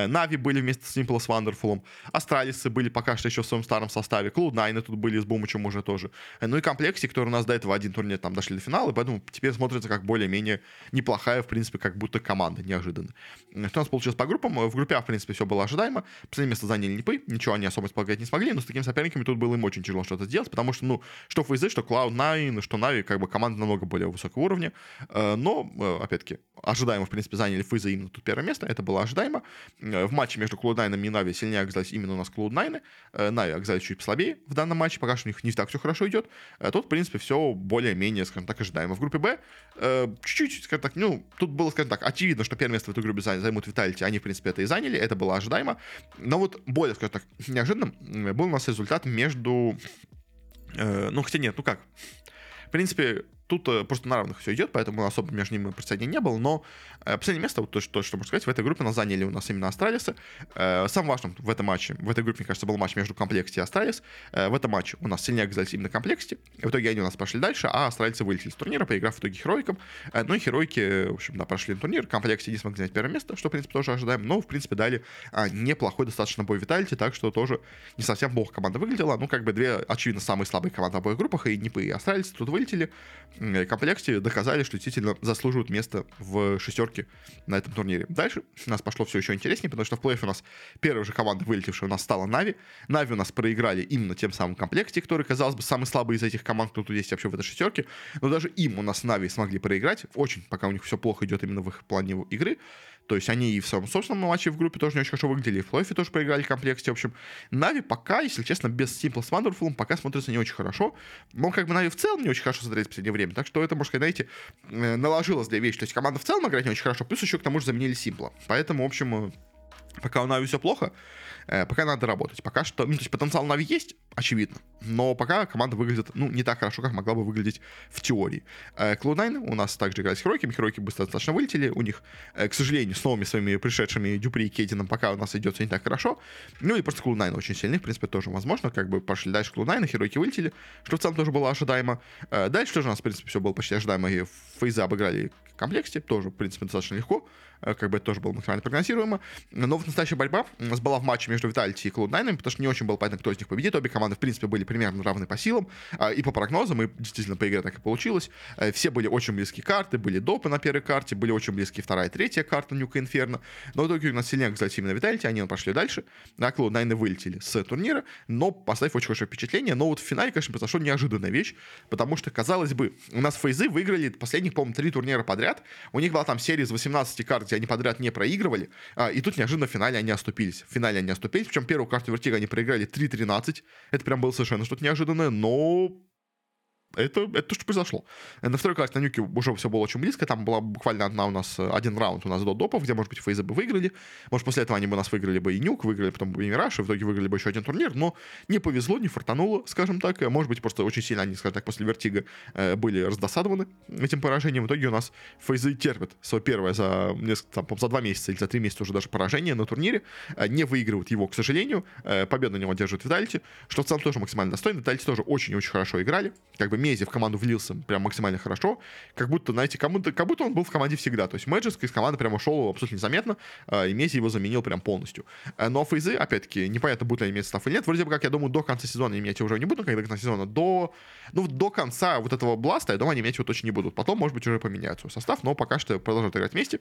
Нави были вместе с Simple Wonderful. Астралисы были пока что еще в своем старом составе. Cloud9 тут были с Бумычем уже тоже. Ну и комплекте, который у нас до этого один турнир там дошли до финала, поэтому теперь смотрится как более-менее неплохая, в принципе, как будто команда, неожиданно. Что у нас получилось по группам? В группе А, в принципе, все было ожидаемо. Последнее место заняли Непы, ничего они особо исполнять не смогли, но с такими соперниками тут было им очень тяжело что-то сделать, потому что, ну, что FaZe, что Cloud9, что Navi, как бы команда намного более высокого уровня. Э, но, э, опять-таки, ожидаемо, в принципе, заняли FaZe именно тут первое место, это было ожидаемо. Э, в матче между Cloud9 и Navi сильнее оказались именно у нас Cloud9. Navi оказались чуть слабее в данном матче, пока что у них не так все хорошо идет. Тут, в принципе, все более-менее, скажем так, ожидаемо. В группе Б чуть-чуть, скажем так, ну, тут было, скажем так, очевидно, что первое место в этой группе займут Виталити, они, в принципе, это и заняли, это было ожидаемо. Но вот более, скажем так, неожиданным был у нас результат между... ну, хотя нет, ну как? В принципе, Тут э, просто на равных все идет, поэтому особо между ними противостояния не было. Но э, последнее место, вот то, что, что можно сказать, в этой группе нас заняли у нас именно Астралисы. Э, самым важным в этом матче, в этой группе, мне кажется, был матч между Complexity и Astralis. В этом матче у нас сильнее оказались именно Complexity. В итоге они у нас пошли дальше, а Астралисы вылетели с турнира, поиграв в итоге Heroic ом. Ну и Херойки, в общем, да, прошли на турнир. Complexity не смогли занять первое место, что, в принципе, тоже ожидаем. Но, в принципе, дали а, неплохой достаточно бой Vitality, так что тоже не совсем плохо команда выглядела. Ну, как бы две, очевидно, самые слабые команды в обоих группах, и Нипы, и Астралисы тут вылетели. Complexity доказали, что действительно заслуживают место в шестерке на этом турнире. Дальше у нас пошло все еще интереснее, потому что в плей-оффе у нас первая же команда, вылетевшая, у нас стала Нави. Нави у нас проиграли именно тем самым Complexity, который, казалось бы, самый слабый из этих команд, кто тут есть вообще в этой шестерке. Но даже им у нас Нави смогли проиграть. Очень, пока у них все плохо идет именно в их плане игры. То есть они и в своем собственном матче в группе тоже не очень хорошо выглядели, и в плей тоже проиграли Complexity. В общем, Нави пока, если честно, без Simple с Wonderful пока смотрится не очень хорошо. Но как бы Нави в целом не очень хорошо смотрелись в последнее время. Так что это, можно сказать, знаете, э, наложилось для вещи. То есть команда в целом играет не очень хорошо, плюс еще к тому же заменили Симпла. Поэтому, в общем, э, пока у Нави все плохо, Э, пока надо работать. Пока что, ну, то есть потенциал Нави есть, очевидно, но пока команда выглядит, ну, не так хорошо, как могла бы выглядеть в теории. Cloud9 у нас также играет с Херойками, Херойки быстро достаточно вылетели, у них, э, к сожалению, с новыми своими пришедшими Дюпри и Кейдином пока у нас идет не так хорошо, ну и просто Cloud9 очень сильный, в принципе, тоже возможно, как бы пошли дальше Cloud9, Херойки вылетели, что в целом тоже было ожидаемо. Э, дальше тоже у нас, в принципе, все было почти ожидаемо, и Фейза обыграли в комплекте, тоже, в принципе, достаточно легко, как бы это тоже было максимально прогнозируемо. Но вот настоящая борьба у нас была в матче между Виталити и Cloud9, потому что не очень было понятно, кто из них победит. Обе команды, в принципе, были примерно равны по силам. А, и по прогнозам, и действительно по игре так и получилось. Э, все были очень близкие карты, были допы на первой карте, были очень близкие вторая и третья карта Нюка Инферно. Но в итоге у нас сильнее оказались именно Виталити, они пошли дальше. А Cloud9 вылетели с турнира, но поставив очень хорошее впечатление. Но вот в финале, конечно, произошла неожиданная вещь, потому что, казалось бы, у нас фейзы выиграли последних, по-моему, три турнира подряд. У них была там серия из 18 карт, где они подряд не проигрывали. А, и тут неожиданно в финале они оступились. В финале они оступились, причем первую карту Vertigo они проиграли 3-13. Это прям было совершенно что-то неожиданное, но это, это то, что произошло. На второй карте на Нюке уже все было очень близко. Там была буквально одна у нас, один раунд у нас до допов, где, может быть, Фейзы бы выиграли. Может, после этого они бы нас выиграли бы и Нюк, выиграли потом бы и Мираж, и в итоге выиграли бы еще один турнир. Но не повезло, не фартануло, скажем так. Может быть, просто очень сильно они, скажем так, после Vertigo э, были раздосадованы этим поражением. В итоге у нас Фейзы терпят свое первое за, несколько, там, за два месяца или за три месяца уже даже поражение на турнире. Э, не выигрывают его, к сожалению. Э, победу на нем одержит Vitality, что в целом тоже максимально достойно. Vitality тоже очень-очень хорошо играли. Как бы Mezii в команду влился прям максимально хорошо, как будто, знаете, как будто, он был в команде всегда. То есть Magisk из команды прямо ушел абсолютно незаметно, а, и Мези его заменил прям полностью. А, но фейзы, опять-таки, непонятно, будут ли они менять состав или нет. Вроде бы, как я думаю, до конца сезона они менять уже не будут, когда до конца сезона, до, ну, до конца вот этого бласта, я думаю, они менять его точно не будут. Потом, может быть, уже поменяют свой состав, но пока что продолжают играть вместе.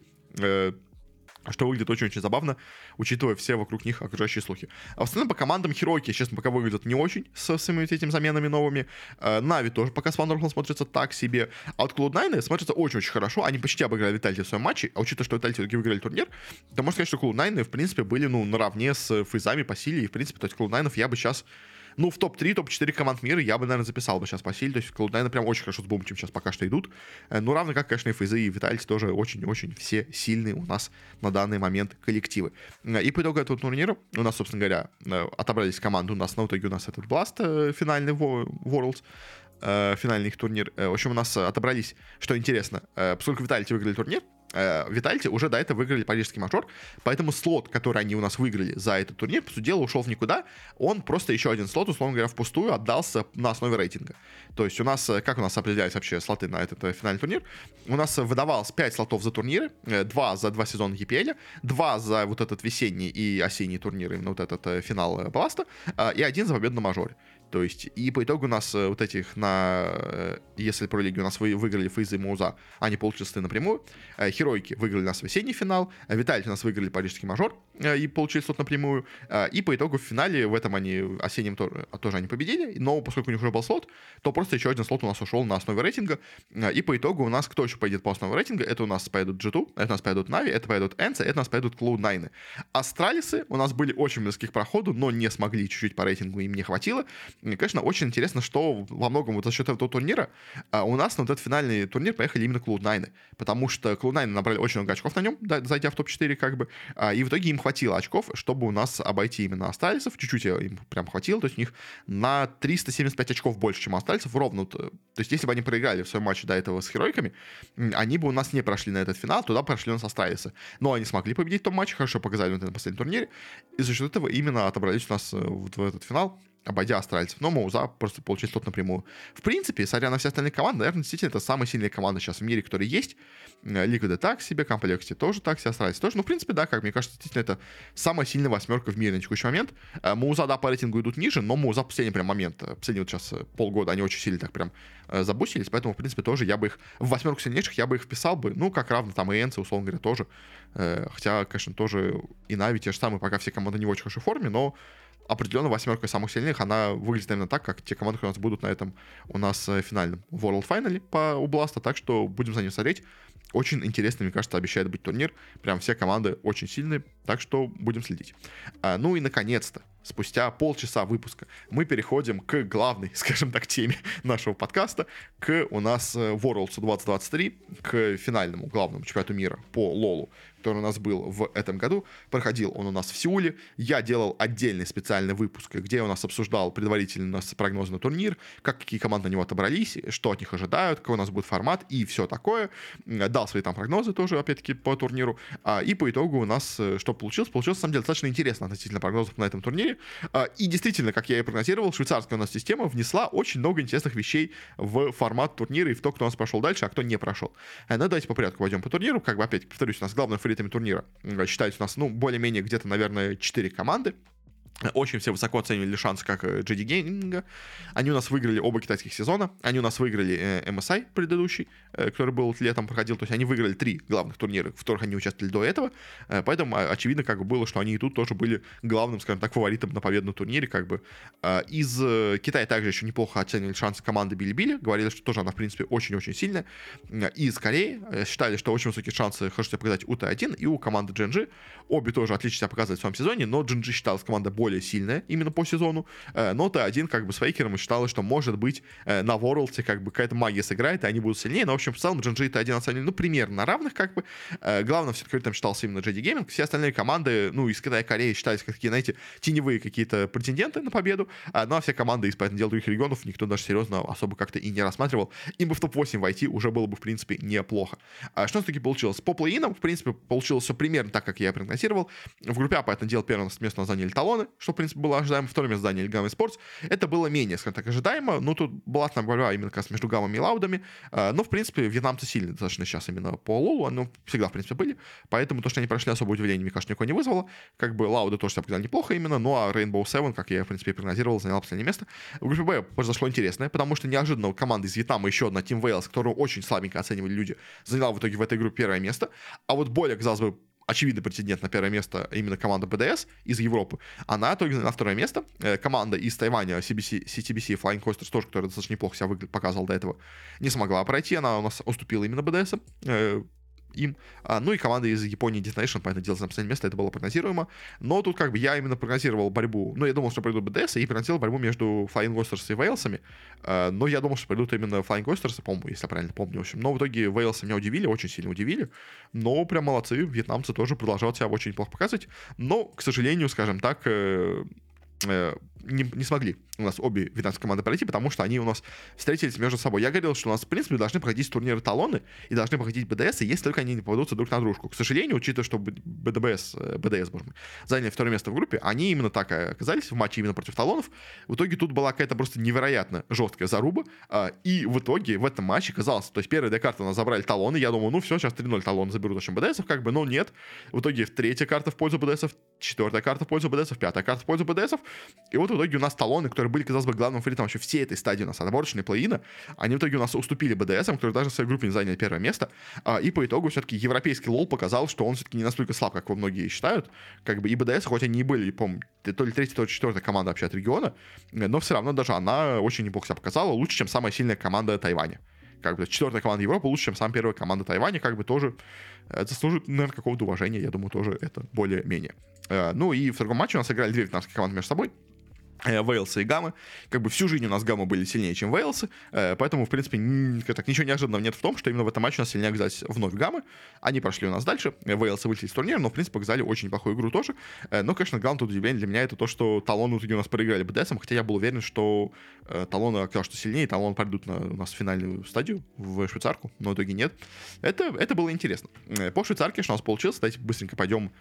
Что выглядит очень-очень забавно, учитывая все вокруг них окружающие слухи. А в остальном по командам Хироки, честно, пока выглядят не очень с своими этими заменами новыми. Э, Нави тоже пока с Wonderful смотрится так себе. А вот Cloud9 смотрится очень-очень хорошо. Они почти обыграли Витальти в своем матче. А учитывая, что Витальти выиграли турнир, то можно сказать, что Cloud9 в принципе были ну наравне с фейзами по силе. И в принципе, то есть Cloud9 я бы сейчас ну, в топ-3, топ-4 команд мира я бы, наверное, записал бы сейчас по силе. То есть Cloud9 прям очень хорошо с Бумчем сейчас пока что идут. Э, ну, равно как, конечно, и Фейзы, и Витальти тоже очень-очень все сильные у нас на данный момент коллективы. Э, и по итогу этого турнира у нас, собственно говоря, э, отобрались команды. У нас на итоге у нас этот Blast финальный Worlds финальный их турнир. В общем, у нас отобрались, что интересно, поскольку Виталити выиграли турнир, Витальти уже до этого выиграли парижский мажор, поэтому слот, который они у нас выиграли за этот турнир, по сути дела, ушел в никуда. Он просто еще один слот, условно говоря, впустую отдался на основе рейтинга. То есть у нас, как у нас определялись вообще слоты на этот финальный турнир? У нас выдавалось 5 слотов за турниры, 2 за 2 сезона EPL, 2 за вот этот весенний и осенний турнир, именно вот этот финал Бласта, и один за победу на мажоре. То есть, и по итогу у нас э, вот этих на... Э, если про лиги у нас вы, выиграли Фейзы и Мауза, они получили напрямую. Э, Херойки выиграли нас весенний финал. Виталити у нас выиграли парижский мажор и получили слот напрямую. И по итогу в финале, в этом они осеннем тоже, тоже они победили. Но поскольку у них уже был слот, то просто еще один слот у нас ушел на основе рейтинга. И по итогу у нас кто еще пойдет по основе рейтинга? Это у нас поедут G2, это у нас поедут Нави, это поедут Энса, это у нас поедут Cloud9. Астралисы у нас были очень близки к проходу, но не смогли чуть-чуть по рейтингу, им не хватило. И, конечно, очень интересно, что во многом вот за счет этого турнира а, у нас на вот этот финальный турнир поехали именно Cloud9, потому что Cloud9 набрали очень много очков на нем, зайдя в топ-4 как бы, а, и в итоге им хватило очков, чтобы у нас обойти именно Астралисов, чуть-чуть им прям хватило, то есть у них на 375 очков больше, чем Астралисов, ровно, то есть если бы они проиграли в своем матче до этого с Херойками, они бы у нас не прошли на этот финал, туда прошли у нас Астралисы, но они смогли победить в том матче, хорошо показали на последнем турнире, и за счет этого именно отобрались у нас э, вот в этот финал, обойдя австральцев. Но Мауза просто получил тот напрямую. В принципе, смотря на все остальные команды, наверное, действительно, это самая сильная команда сейчас в мире, которая есть. Э, Лига так себе, Комплекте тоже так себе, Астралец тоже. Ну, в принципе, да, как мне кажется, действительно, это самая сильная восьмерка в мире на текущий момент. Э, Мауза, да, по рейтингу идут ниже, но Мауза последний прям момент, э, последний вот сейчас полгода, они очень сильно так прям забусились, поэтому, в принципе, тоже я бы их в восьмерку сильнейших я бы их вписал бы, ну, как равно там и Энце, условно говоря, тоже. Хотя, конечно, тоже и Нави те же самые, пока все команды не в очень хорошей форме, но определенно восьмерка самых сильных, она выглядит именно так, как те команды, которые у нас будут на этом у нас э, финальном World Final по Убласта, так что будем за ним смотреть. Очень интересно, мне кажется, обещает быть турнир. Прям все команды очень сильные, так что будем следить. А, ну и наконец-то, спустя полчаса выпуска, мы переходим к главной, скажем так, теме нашего подкаста, к у нас э, Worlds 2023, к финальному главному чемпионату мира по Лолу, который у нас был в этом году. Проходил он у нас в Сеуле. Я делал отдельный специальный выпуск, где у нас обсуждал предварительно у нас прогнозы на турнир, как какие команды на него отобрались, что от них ожидают, какой у нас будет формат и все такое. Дал свои там прогнозы тоже, опять-таки, по турниру. А, и по итогу у нас э, что получилось? Получилось, на самом деле, достаточно интересно относительно прогнозов на этом турнире. А, и действительно, как я и прогнозировал, швейцарская у нас система внесла очень много интересных вещей в формат турнира и в то, кто у нас прошел дальше, а кто не прошел. Э, ну, давайте по порядку пойдем по турниру. Как бы, опять повторюсь, у нас главный фаворитами турнира считаются у нас, ну, более-менее где-то, наверное, 4 команды. Очень все высоко оценивали шансы как GD Gaming. Они у нас выиграли оба китайских сезона. Они у нас выиграли э, MSI предыдущий, э, который был летом проходил. То есть они выиграли три главных турнира, в которых они участвовали до этого. Э, поэтому очевидно как бы было, что они и тут тоже были главным, скажем так, фаворитом на победу на турнире. Как бы. Из Китая также еще неплохо оценивали шансы команды Билли-Билли. Говорили, что тоже она, в принципе, очень-очень сильная. Из Кореи считали, что очень высокие шансы хорошо себя показать у Т1 и у команды GNG. Обе тоже отлично себя показывают в своем сезоне, но GNG считалась команда более более сильная именно по сезону, э, но Т1 как бы с фейкером считалось, что может быть э, на Worlds как бы какая-то магия сыграет, и они будут сильнее, но в общем в целом GNG и Т1 оценили, ну, примерно на равных как бы. Э, главное все-таки там считался именно JD Gaming, все остальные команды, ну, из Китая и Кореи считались как такие, знаете, теневые какие-то претенденты на победу, ну, а все команды из, поэтому дела, других регионов никто даже серьезно особо как-то и не рассматривал. Им бы в топ-8 войти уже было бы, в принципе, неплохо. А что все-таки получилось? По плей-инам, в принципе, получилось все примерно так, как я прогнозировал. В группе А, поэтому дело первое место заняли талоны, что, в принципе, было ожидаемо. Второе место заняли Гамма Спортс. Это было менее, скажем так, ожидаемо. Ну, тут была там борьба именно как раз между Гаммами и Лаудами. А, но, в принципе, вьетнамцы сильные достаточно сейчас именно по Лолу. Они всегда, в принципе, были. Поэтому то, что они прошли, особо удивления, мне кажется, никого не вызвало. Как бы Лауды тоже себя показали неплохо именно. Ну, а Rainbow Seven, как я, в принципе, прогнозировал, занял последнее место. В группе Б произошло интересное, потому что неожиданно команда из Вьетнама, еще одна Team Wales, которую очень слабенько оценивали люди, заняла в итоге в этой группе первое место. А вот более, казалось бы, очевидный претендент на первое место именно команда БДС из Европы, она итоге на второе место. Э, команда из Тайваня, CBC, CTBC, Flying Coasters, тоже, которая достаточно неплохо себя показывала до этого, не смогла пройти. Она у нас уступила именно БДС им. А, ну и команда из Японии Destination, понятное дело, за последнее место, это было прогнозируемо. Но тут как бы я именно прогнозировал борьбу, ну я думал, что пройдут БДС, и прогнозировал борьбу между Flying Oysters и Вейлсами. А, но я думал, что пройдут именно Flying Oysters, по-моему, если я правильно помню. В общем, но в итоге Вейлсы меня удивили, очень сильно удивили. Но прям молодцы, вьетнамцы тоже продолжают себя очень неплохо показывать. Но, к сожалению, скажем так, э, не, не смогли у нас обе вьетнамские команды пройти, потому что они у нас встретились между собой. Я говорил, что у нас, в принципе, должны проходить турниры талоны и должны проходить БДС, если только они не попадутся друг на дружку. К сожалению, учитывая, что БДБС, э, БДС, боже мой, заняли второе место в группе, они именно так оказались в матче именно против талонов. В итоге тут была какая-то просто невероятно жесткая заруба, а, и в итоге в этом матче казалось, то есть первая карта у нас забрали талоны, я думал, ну все, сейчас 3-0 талоны заберут, общем, БДСов, как бы, но нет. В итоге третья карта в пользу БДСов, четвертая карта в пользу БДСов, пятая карта в пользу БДСов, и вот в итоге у нас талоны, которые были, казалось бы, главным фаворитом вообще всей этой стадии у нас отборочной плей-ина, они в итоге у нас уступили БДСам, которые даже в своей группе не заняли первое место, а, и по итогу все-таки европейский лол показал, что он все-таки не настолько слаб, как многие считают, как бы и БДС, хоть они и были, по то ли третья, то ли четвертая команда вообще от региона, но все равно даже она очень неплохо себя показала, лучше, чем самая сильная команда Тайваня. Как бы четвертая команда Европы лучше, чем сам первая команда Тайваня, как бы тоже э, заслужит, наверное, какого-то уважения, я думаю, тоже это более-менее. Э, ну и в другом матче у нас играли две вьетнамские команды между собой. Э, Вейлсы и Гаммы. Как бы всю жизнь у нас Гаммы были сильнее, чем Вейлсы, э, поэтому, в принципе, так, ничего неожиданного нет в том, что именно в этом матче у нас сильнее оказались вновь Гаммы. Они прошли у нас дальше, Вейлсы вышли из турнира, но, в принципе, показали очень неплохую игру тоже. Э, но, конечно, главное тут удивление для меня это то, что Талоны в итоге у нас проиграли БДСом, хотя я был уверен, что Талоны оказалось, что сильнее, Талоны пройдут на, у нас финальную стадию, в швейцарку, но в итоге нет. Это, это было интересно. По швейцарке, что у нас получилось, давайте быстренько пойдем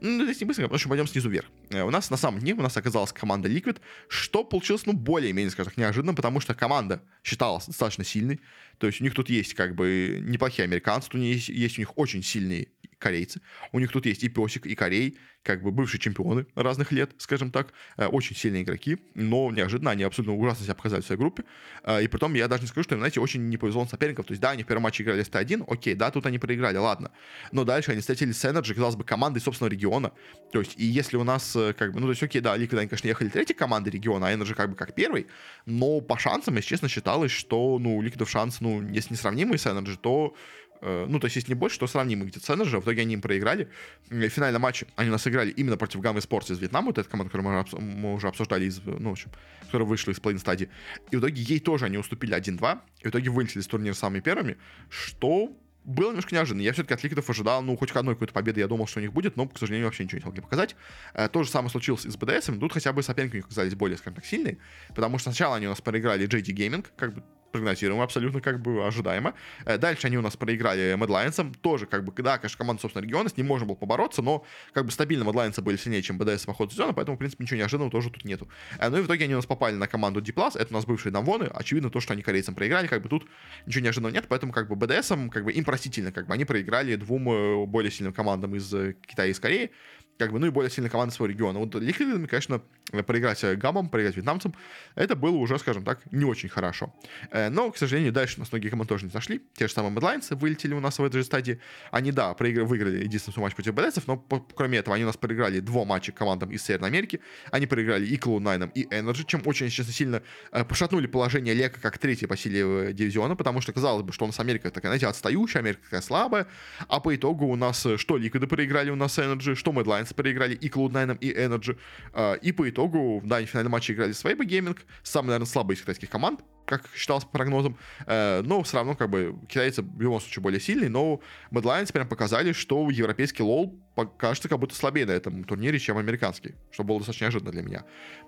ну, здесь не быстро, потому что пойдем снизу вверх. Э, у нас на самом дне у нас оказалась команда Liquid, что получилось, ну, более-менее, скажем так, неожиданно, потому что команда считалась достаточно сильной. То есть у них тут есть как бы неплохие американцы, тут есть, есть у них очень сильные корейцы. У них тут есть и Песик, и Корей, как бы бывшие чемпионы разных лет, скажем так, э, очень сильные игроки, но неожиданно они абсолютно ужасно себя показали в своей группе. Э, и потом я даже не скажу, что знаете, очень не повезло соперников. То есть, да, они в первом матче играли с Т1, окей, да, тут они проиграли, ладно. Но дальше они встретились с Energy, казалось бы, командой собственного региона. То есть, и если у нас, э, как бы, ну, то есть, окей, да, Liquid, они, конечно, ехали третьей командой региона, а Energy как бы как первый, но по шансам, если честно, считалось, что, ну, у Liquid шанс, ну, если не сравнимый с Energy, то ну, то есть, если не больше, то сравнимы где-то с Energy. В итоге они им проиграли. В финальном матче они у нас играли именно против Гаммы Спортс из Вьетнама. Вот эта команда, которую мы, мы уже обсуждали, из, ну, в общем, которая вышла из плей стадии. И в итоге ей тоже они уступили 1-2. И в итоге вылетели с турнира самыми первыми, что было немножко неожиданно. Я все-таки от Ликвидов ожидал, ну, хоть одной какой-то победы, я думал, что у них будет, но, к сожалению, вообще ничего не смогли показать. Э, то же самое случилось и с BDS. Тут хотя бы соперники у них оказались более, скажем так, сильные, потому что сначала они у нас проиграли JD Gaming, как бы прогнозируемо, абсолютно как бы ожидаемо. Э, дальше они у нас проиграли Mad Lions, тоже как бы, да, конечно, команда, собственно, региона, с ним можно было побороться, но как бы стабильно Mad Lions были сильнее, чем БДС по ходу сезона, поэтому, в принципе, ничего неожиданного тоже тут нету. Э, ну и в итоге они у нас попали на команду D+, это у нас бывшие Дамвоны, очевидно то, что они корейцам проиграли, как бы тут ничего неожиданного нет, поэтому как бы БДСом, как бы им простительно, как бы они проиграли двум э, более сильным командам из Китая и из Кореи, как бы, ну и более сильные команды своего региона. Вот Ликвидами, конечно, проиграть гаммам, проиграть вьетнамцам, это было уже, скажем так, не очень хорошо. Э, но, к сожалению, дальше у нас многие команды тоже не зашли. Те же самые Медлайнсы вылетели у нас в этой же стадии. Они, да, проиграли, выиграли единственный матч против БДСов, но кроме этого они у нас проиграли два матча командам из Северной Америки. Они проиграли и Cloud9, и Energy, чем очень, честно, сильно э, пошатнули положение Лека как третий по силе э, дивизиона, потому что казалось бы, что у нас Америка такая, знаете, отстающая, Америка такая слабая, а по итогу у нас что Ликвиды проиграли у нас Energy, что Медлайнсы проиграли и Cloud9, и Energy, и по итогу да, они в финальном матче играли с Weibo Gaming, самая, наверное, слабая из китайских команд, как считалось по прогнозам. Э, но все равно, как бы, китайцы в любом случае более сильные, но Mad Lions прям показали, что европейский лол кажется как будто слабее на этом турнире, чем американский, что было достаточно неожиданно для меня.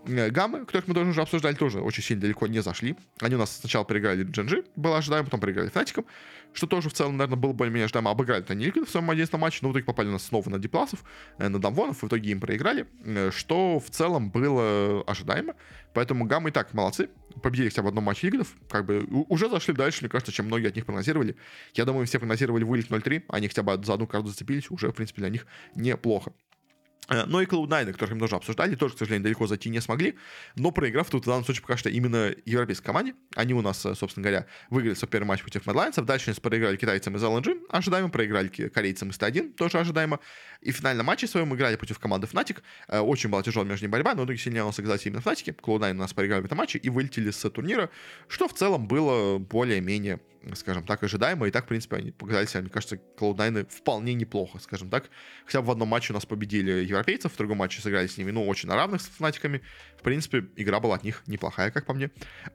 Э, Гаммы, которых мы тоже уже обсуждали, тоже очень сильно далеко не зашли. Они у нас сначала проиграли Дженджи, было ожидаемо, потом проиграли Fnatic ам, что тоже в целом, наверное, было более-менее ожидаемо. Обыграли они Liquid в своем 11 матче, но в итоге попали у нас снова на Dplus ов, э, на DAMWON ов, в итоге им проиграли, что в целом было ожидаемо. Поэтому Гаммы и так молодцы. Победили хотя бы в одном матче Лигдов. Как бы уже зашли дальше, мне кажется, чем многие от них прогнозировали. Я думаю, все прогнозировали вылет 0-3. Они хотя бы за одну карту зацепились. Уже, в принципе, для них неплохо. Э, но и Cloud9, которых мы тоже обсуждали, тоже, к сожалению, далеко зайти не смогли. Но проиграв тут в данном случае пока что именно европейской команде. Они у нас, э, собственно говоря, выиграли свой первый матч против Медлайнсов. Дальше они проиграли китайцам из LNG, ожидаемо. Проиграли корейцам из Т1, тоже ожидаемо. И в финальном матче своем играли против команды Fnatic. Э, очень была тяжелая между ними борьба, но в итоге сильнее у нас оказались именно Fnatic. Cloud9 у нас проиграли в этом матче и вылетели с турнира, что в целом было более-менее скажем так, ожидаемо, и так, в принципе, они показали себя, мне кажется, Cloud9 вполне неплохо, скажем так. Хотя бы в одном матче у нас победили европейцев, в другом матче сыграли с ними, ну, очень на равных с фнатиками. В принципе, игра была от них неплохая, как по мне.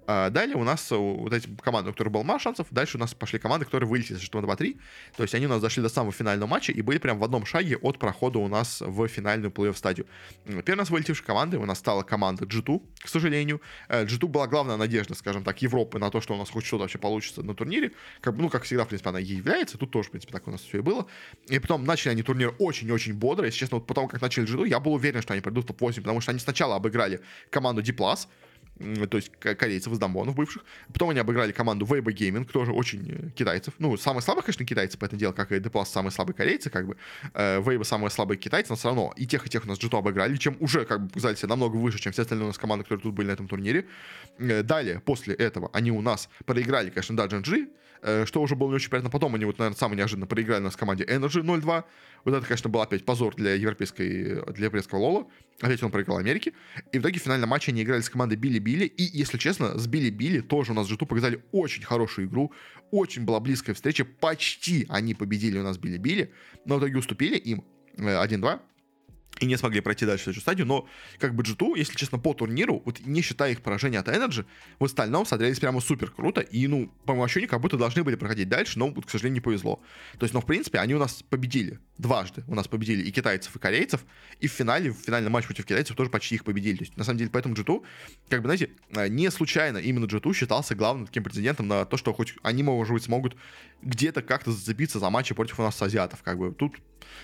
А далее у нас э, вот эти команды, у которых было мало шансов, дальше у нас пошли команды, которые вылетели со 2-3, то есть они у нас дошли до самого финального матча и были прям в одном шаге от прохода у нас в финальную плей-офф стадию. Первая у нас вылетевшая команда у нас стала команда G2, к сожалению. G2 э, была главная надежда, скажем так, Европы на то, что у нас хоть что-то вообще получится на турнире. Как, ну, как всегда, в принципе, она и является. Тут тоже, в принципе, так у нас все и было. И потом начали они турнир очень-очень бодро. Если честно, вот потом, как начали G2, я был уверен, что они придут в топ-8, потому что они сначала обыграли команду D+, то есть корейцев из Дамбонов бывших. Потом они обыграли команду Weibo Gaming, тоже очень э, китайцев. Ну, самые слабые, конечно, китайцы по этому делу, как и Деплас самые слабые корейцы, как бы. Э, Weibo самые слабые китайцы, но все равно и тех, и тех у нас джиту обыграли, чем уже, как бы, показали себя намного выше, чем все остальные у нас команды, которые тут были на этом турнире. Э, далее, после этого, они у нас проиграли, конечно, G, Э, что уже было не очень приятно. Потом они, вот, наверное, самые неожиданно проиграли у нас команде Energy 0-2. Вот это, конечно, был опять позор для европейской, для европейского Лола. Опять он проиграл Америке. И в итоге в финальном матче они играли с командой Билли Билли. И, если честно, с Билли Билли тоже у нас в g показали очень хорошую игру. Очень была близкая встреча. Почти они победили у нас Билли Билли. Но в итоге уступили им 1-2 э, и не смогли пройти дальше эту стадию, но как бы G2, если честно, по турниру, вот не считая их поражения от Energy, в остальном смотрелись прямо супер круто, и, ну, по моему ощущению, как будто должны были проходить дальше, но, вот, к сожалению, не повезло. То есть, но, в принципе, они у нас победили дважды. У нас победили и китайцев, и корейцев, и в финале, в финальном матче против китайцев тоже почти их победили. То есть, на самом деле, поэтому G2, как бы, знаете, э, не случайно именно G2 считался главным таким претендентом на то, что хоть они, может быть, смогут где-то как-то зацепиться за матчи против у нас азиатов, как бы. Тут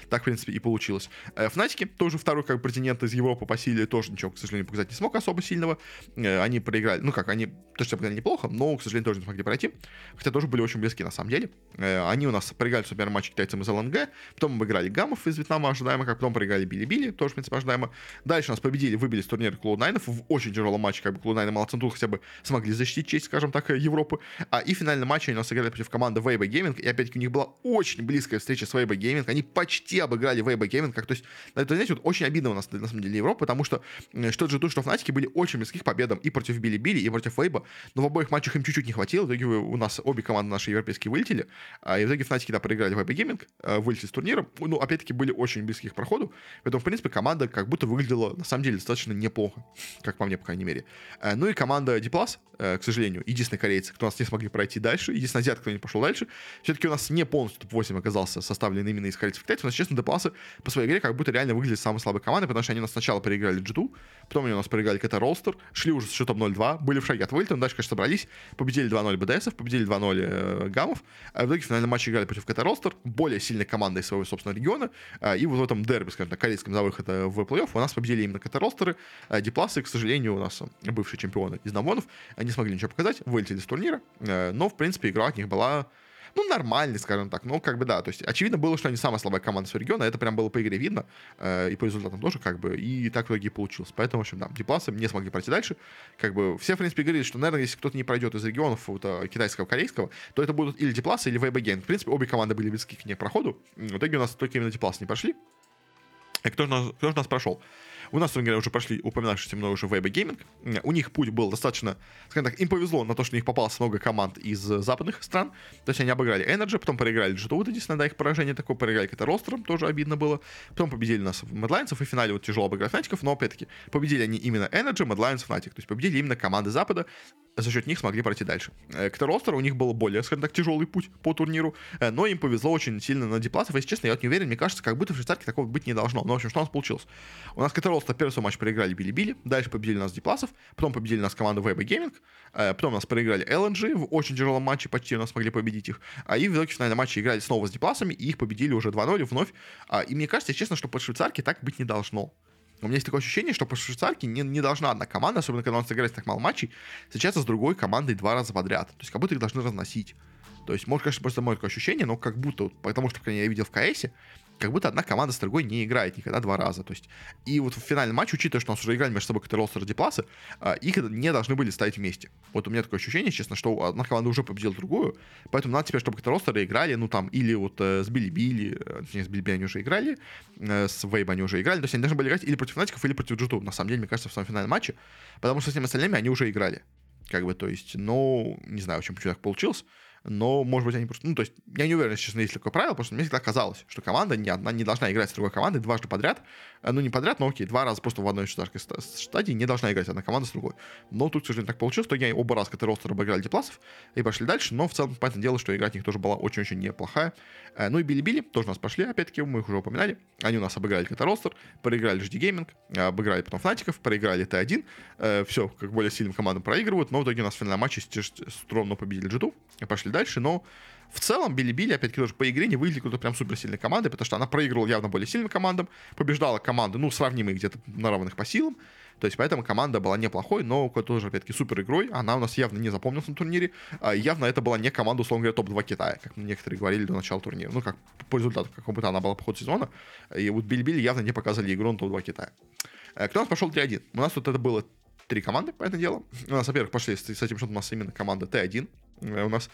так, в принципе, и получилось. Э, Фнатики, тоже второй как претендент из Европы по силе, тоже ничего, к сожалению, показать не смог особо сильного. Э, они проиграли, ну как, они тоже обыграли неплохо, но, к сожалению, тоже не смогли пройти. Хотя тоже были очень близки на самом деле. Э, они у нас проиграли, например, матч китайцам из ЛНГ, потом обыграли Гамов из Вьетнама ожидаемо, как потом проиграли Били-Били, тоже, в принципе, ожидаемо. Дальше у нас победили, выбили с турнира Cloud9 в очень тяжелом матче, как бы Cloud9 молодцы, тут хотя бы смогли защитить честь, скажем так, Европы. А и финальный матч они у нас сыграли против команды Weibo Gaming, и опять-таки у них была очень близкая встреча с Weibo Gaming, они почти обыграли Weibo Gaming, как, то есть, это, знаете, вот очень обидно у нас, на самом деле, Европа, потому что что G2, что Fnatic были очень близких победам и против Билли, и против Weibo, но в обоих матчах им чуть-чуть не хватило, в итоге у нас обе команды наши европейские вылетели, а, и в итоге Fnatic, да, проиграли Weibo Gaming, а, вылетели с турнира, ну, опять-таки, были очень близки к проходу, поэтому, в принципе, команда как будто выглядела, на самом деле, достаточно неплохо, как по мне, по крайней мере. А, ну и команда D+, к сожалению, единственные корейцы, кто нас не смогли пройти дальше, единственный азиат, кто не пошел дальше, все-таки у нас не полностью топ-8 оказался составлен именно из корейцев китайцев, у нас, честно, D+, по своей игре как будто реально выглядит самой слабой командой, потому что они у нас сначала проиграли G2, потом они у нас проиграли КТ Ролстер, шли уже с счетом 0-2, были в шаге от вылета, но дальше, конечно, собрались, победили 2-0 БДСов, победили 2-0 э, Гамов, а в итоге в финальном матче играли против КТ Ролстер, более сильной командой своего собственного региона, э, и вот в этом дерби, скажем так, корейском за выход в плей-офф у нас победили именно КТ Ролстеры, э, Дипласы, к сожалению, у нас бывшие чемпионы из Намонов, не смогли ничего показать, вылетели с турнира, э, но, в принципе, игра от них была ну, нормальный, скажем так. Ну, как бы да. То есть, очевидно было, что они самая слабая команда своего региона. Это прям было по игре видно. Э, и по результатам тоже, как бы. И так в итоге и получилось. Поэтому, в общем, да, дипласы не смогли пройти дальше. Как бы все, в принципе, говорили, что, наверное, если кто-то не пройдет из регионов вот, э, китайского, корейского, то это будут или дипласы, или вейбаген. В принципе, обе команды были близки к ней проходу. В итоге у нас только именно дипласы не прошли. И кто же нас, кто же нас прошел? У нас, говоря, уже прошли упоминавшиеся мной уже Weibo Gaming. У них путь был достаточно, скажем так, им повезло на то, что у них попалось много команд из западных стран. То есть они обыграли Energy, потом проиграли G2, вот единственное, да, их поражение такое, проиграли какие-то ростером, тоже обидно было. Потом победили нас в Медлайнсов, и в финале вот тяжело обыграть Фнатиков, но опять-таки победили они именно Energy, Medlines, Fnatic. То есть победили именно команды Запада, за счет них смогли пройти дальше. Э, к ростер у них был более, скажем так, тяжелый путь по турниру, э, но им повезло очень сильно на дипласов. Если честно, я вот не уверен, мне кажется, как будто в швейцарке такого быть не должно. Но, в общем, что у нас получилось? У нас Катаростер первый свой матч проиграли Били-Били, дальше победили нас дипласов, потом победили нас команда Weibo Gaming, э, потом нас проиграли LNG в очень тяжелом матче, почти у нас смогли победить их, а и в итоге финальном матче играли снова с дипласами, и их победили уже 2-0 вновь. А, и мне кажется, честно, что по швейцарке так быть не должно. У меня есть такое ощущение, что по швейцарке не, не должна одна команда, особенно когда у нас играет так мало матчей, встречаться с другой командой два раза подряд. То есть как будто их должны разносить. То есть, может, конечно, просто мое ощущение, но как будто, потому что, как я видел в КСе, как будто одна команда с другой не играет никогда два раза. То есть, и вот в финальном матче, учитывая, что у нас уже играли между собой как ростер Дипласы, их не должны были ставить вместе. Вот у меня такое ощущение, честно, что одна команда уже победила другую, поэтому надо теперь, чтобы как ростеры играли, ну там, или вот э, с Билли Билли, э, с Билли Билли они уже играли, э, с Вейб они уже играли, то есть они должны были играть или против Фнатиков, или против Джуту, на самом деле, мне кажется, в самом финальном матче, потому что с всеми остальными они уже играли. Как бы, то есть, ну, не знаю, в чем почему так получилось. Но, может быть, они просто... Ну, то есть, я не уверен, честно, есть такое правило, потому что мне всегда казалось, что команда не одна не должна играть с другой командой дважды подряд. Э, ну, не подряд, но окей, два раза просто в одной стадии не должна играть одна команда с другой. Но тут, к сожалению, так получилось, что я оба раза, который ростер обыграли Дипласов, и пошли дальше, но в целом, понятное дело, что играть у них тоже была очень-очень неплохая. Э, ну и Били-Били тоже у нас пошли, опять-таки, мы их уже упоминали. Они у нас обыграли Ката ростер, проиграли GD Gaming, обыграли потом Фнатиков, проиграли Т1. Э, все, как более сильным командам проигрывают, но в итоге у нас в финальном матче с трудом победили Джиту, пошли дальше, но в целом Билли-Билли, опять-таки, тоже по игре не выглядит какой-то прям суперсильной командой, потому что она проигрывала явно более сильным командам, побеждала команды, ну, сравнимые где-то на равных по силам, то есть поэтому команда была неплохой, но тоже, опять-таки, супер игрой. Она у нас явно не запомнилась на турнире. А явно это была не команда, условно говоря, топ-2 Китая, как некоторые говорили до начала турнира. Ну, как по результату, как будто она была по ходу сезона. И вот Билли-Билли явно не показали игру на топ-2 Китая. Э, кто у нас пошел 3-1? У нас тут это было три команды, по этому делу. У нас, во-первых, пошли с, с этим, что у нас именно команда Т1. Э, у нас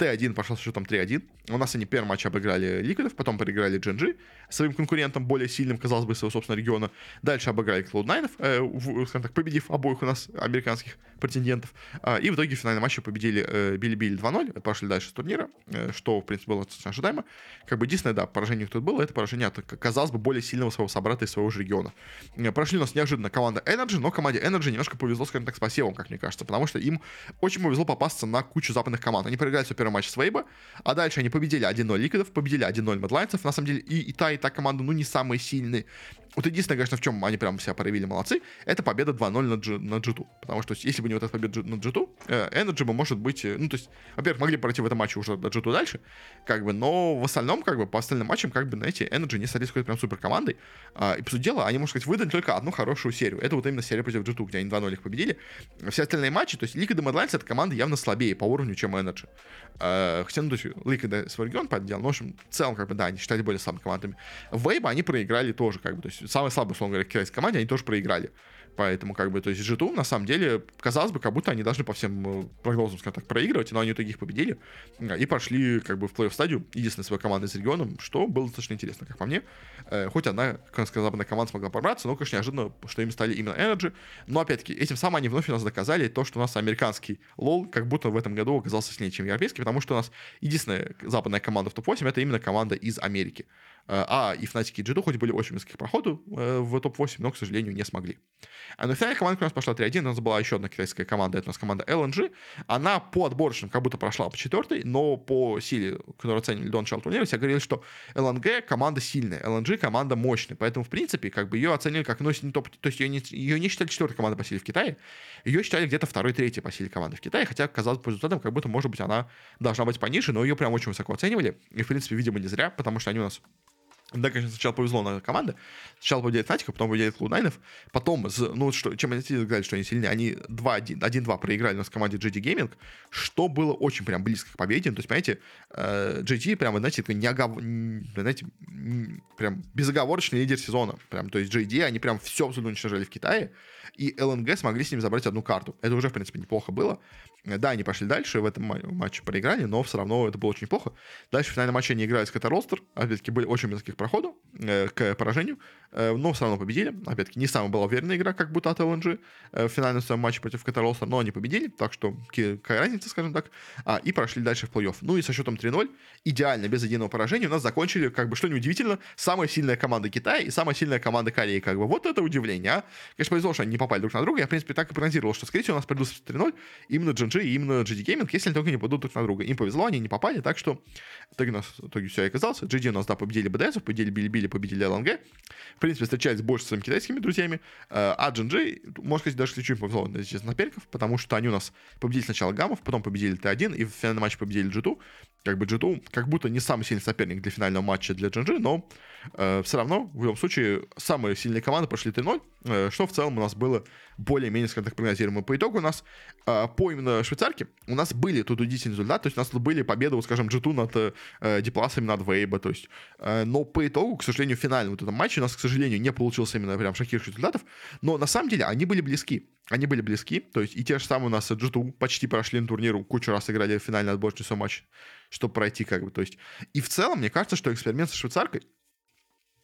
Т1 пошел с счетом 3-1. У нас они первый матч обыграли Ликвидов, потом проиграли GNG, своим конкурентом, более сильным, казалось бы, своего собственного региона. Дальше обыграли Cloud9, э, скажем так, победив обоих у нас американских претендентов. Э, и в итоге в финальном матче победили э, Билли-Билли 2-0, пошли дальше с турнира, э, что, в принципе, было достаточно ожидаемо. Как бы единственное, да, поражение тут было, это поражение от, казалось бы, более сильного своего собрата из своего же региона. Э, прошли у нас неожиданно команда Energy, но команде Energy немножко повезло, скажем так, с посевом, как мне кажется, потому что им очень повезло попасться на кучу западных команд. Они проиграли свой первый матч с Вейба, а дальше они победили 1-0 Ликвидов, победили 1-0 Медлайнцев. На самом деле и, и та, и та команда, ну, не самые сильные. Вот единственное, конечно, в чем они прям себя проявили молодцы, это победа 2-0 на, G, на G2. Потому что если бы не вот эта победа на G2, э, Energy бы, может быть, э, ну, то есть, во-первых, могли пройти в этом матче уже до G2 дальше, как бы, но в остальном, как бы, по остальным матчам, как бы, знаете, Energy не стали какой-то прям супер командой. А, и, по сути дела, они, можно сказать, выдали только одну хорошую серию. Это вот именно серия против G2, где они 2-0 их победили. Все остальные матчи, то есть и Mad это команда явно слабее по уровню, чем Energy. А, хотя, ну, то есть, Liquid свой регион подделал, но, в общем, в целом, как бы, да, они считали более слабыми командами. Вейба они проиграли тоже, как бы, то есть, самый слабый, условно говоря, китайской команде, они тоже проиграли. Поэтому, как бы, то есть, G2, на самом деле, казалось бы, как будто они должны по всем э, прогнозам, скажем так, проигрывать, но они в итоге победили и прошли, как бы, в плей-офф стадию, единственной своей командой с регионом, что было достаточно интересно, как по мне. Э, хоть одна, как сказать, западная команда смогла пробраться, но, конечно, неожиданно, что им стали именно Energy. Но, опять-таки, этим самым они вновь у нас доказали то, что у нас американский лол как будто в этом году оказался сильнее, чем европейский, потому что у нас единственная западная команда в топ-8 это именно команда из Америки. Э, а и Fnatic и G2 хоть были очень близки проходу э, в топ-8, но, к сожалению, не смогли. А на финале команда у нас пошла 3-1, у нас была еще одна китайская команда, это у нас команда LNG. Она по отборочным как будто прошла по четвертой, но по силе, которую оценили до начала турнира, все говорили, что LNG команда сильная, LNG команда мощная, поэтому, в принципе, как бы ее оценили как, ну, не топ, то есть ее не, ее не считали четвертой командой по силе в Китае, ее считали где-то второй, третьей по силе команды в Китае, хотя, казалось по результатам, как будто, может быть, она должна быть пониже, но ее прям очень высоко оценивали, и, в принципе, видимо, не зря, потому что они у нас да, конечно, сначала повезло на команды. Сначала победили Фнатика, потом победили Клудайнов. Потом, ну, что, чем они сказали, что они сильнее, они 1-2 проиграли у нас в команде GD Gaming, что было очень прям близко к победе. То есть, понимаете, GD прям, знаете, не огов... знаете, прям безоговорочный лидер сезона. Прям, то есть GD, они прям все абсолютно уничтожали в Китае и ЛНГ смогли с ним забрать одну карту. Это уже, в принципе, неплохо было. Да, они пошли дальше, в этом матче проиграли, но все равно это было очень неплохо. Дальше в финальном матче они играли с Ката Ростер, опять-таки были очень близких проходов э, к поражению, э, но все равно победили. Опять-таки не самая была уверенная игра, как будто от ЛНГ э, в финальном своем матче против Ката Ростер, но они победили, так что какая разница, скажем так, а, и прошли дальше в плей-офф. Ну и со счетом 3-0, идеально, без единого поражения, у нас закончили, как бы, что неудивительно, самая сильная команда Китая и самая сильная команда Кореи, как бы, вот это удивление, а. Конечно, повезло, что они не попали друг на друга, я, в принципе, так и прогнозировал, что, скорее всего, у нас придут 3-0 именно GG и именно GD Gaming, если они только не пойдут друг на друга. Им повезло, они не попали, так что в итоге у нас в итоге все и оказалось. GD у нас, да, победили BDS, победили Билли-Билли, победили LNG. В принципе, встречались больше с своими китайскими друзьями. Э, а GNG, можно сказать, даже чуть повезло здесь наперков, потому что они у нас победили сначала Гамов, потом победили Т1, и в финальном матче победили G2. Как бы G2 как будто не самый сильный соперник для финального матча для GNG, но э, все равно, в любом случае, самые сильные команды прошли 3-0, э, что в целом у нас было более-менее, скажем так, прогнозируемо. По итогу у нас э, по именно швейцарке у нас были тут удивительные результаты, то есть у нас были победы, вот, скажем, G2 над э, Дипласами, над Вейба, то есть, э, но по итогу, к сожалению, в финальном вот этом матче у нас, к сожалению, не получился именно прям шокирующих результатов, но на самом деле они были близки. Они были близки, то есть и те же самые у нас G2 почти прошли на турниру, кучу раз играли в финальный отборочный матч, чтобы пройти как бы, то есть. И в целом, мне кажется, что эксперимент со швейцаркой,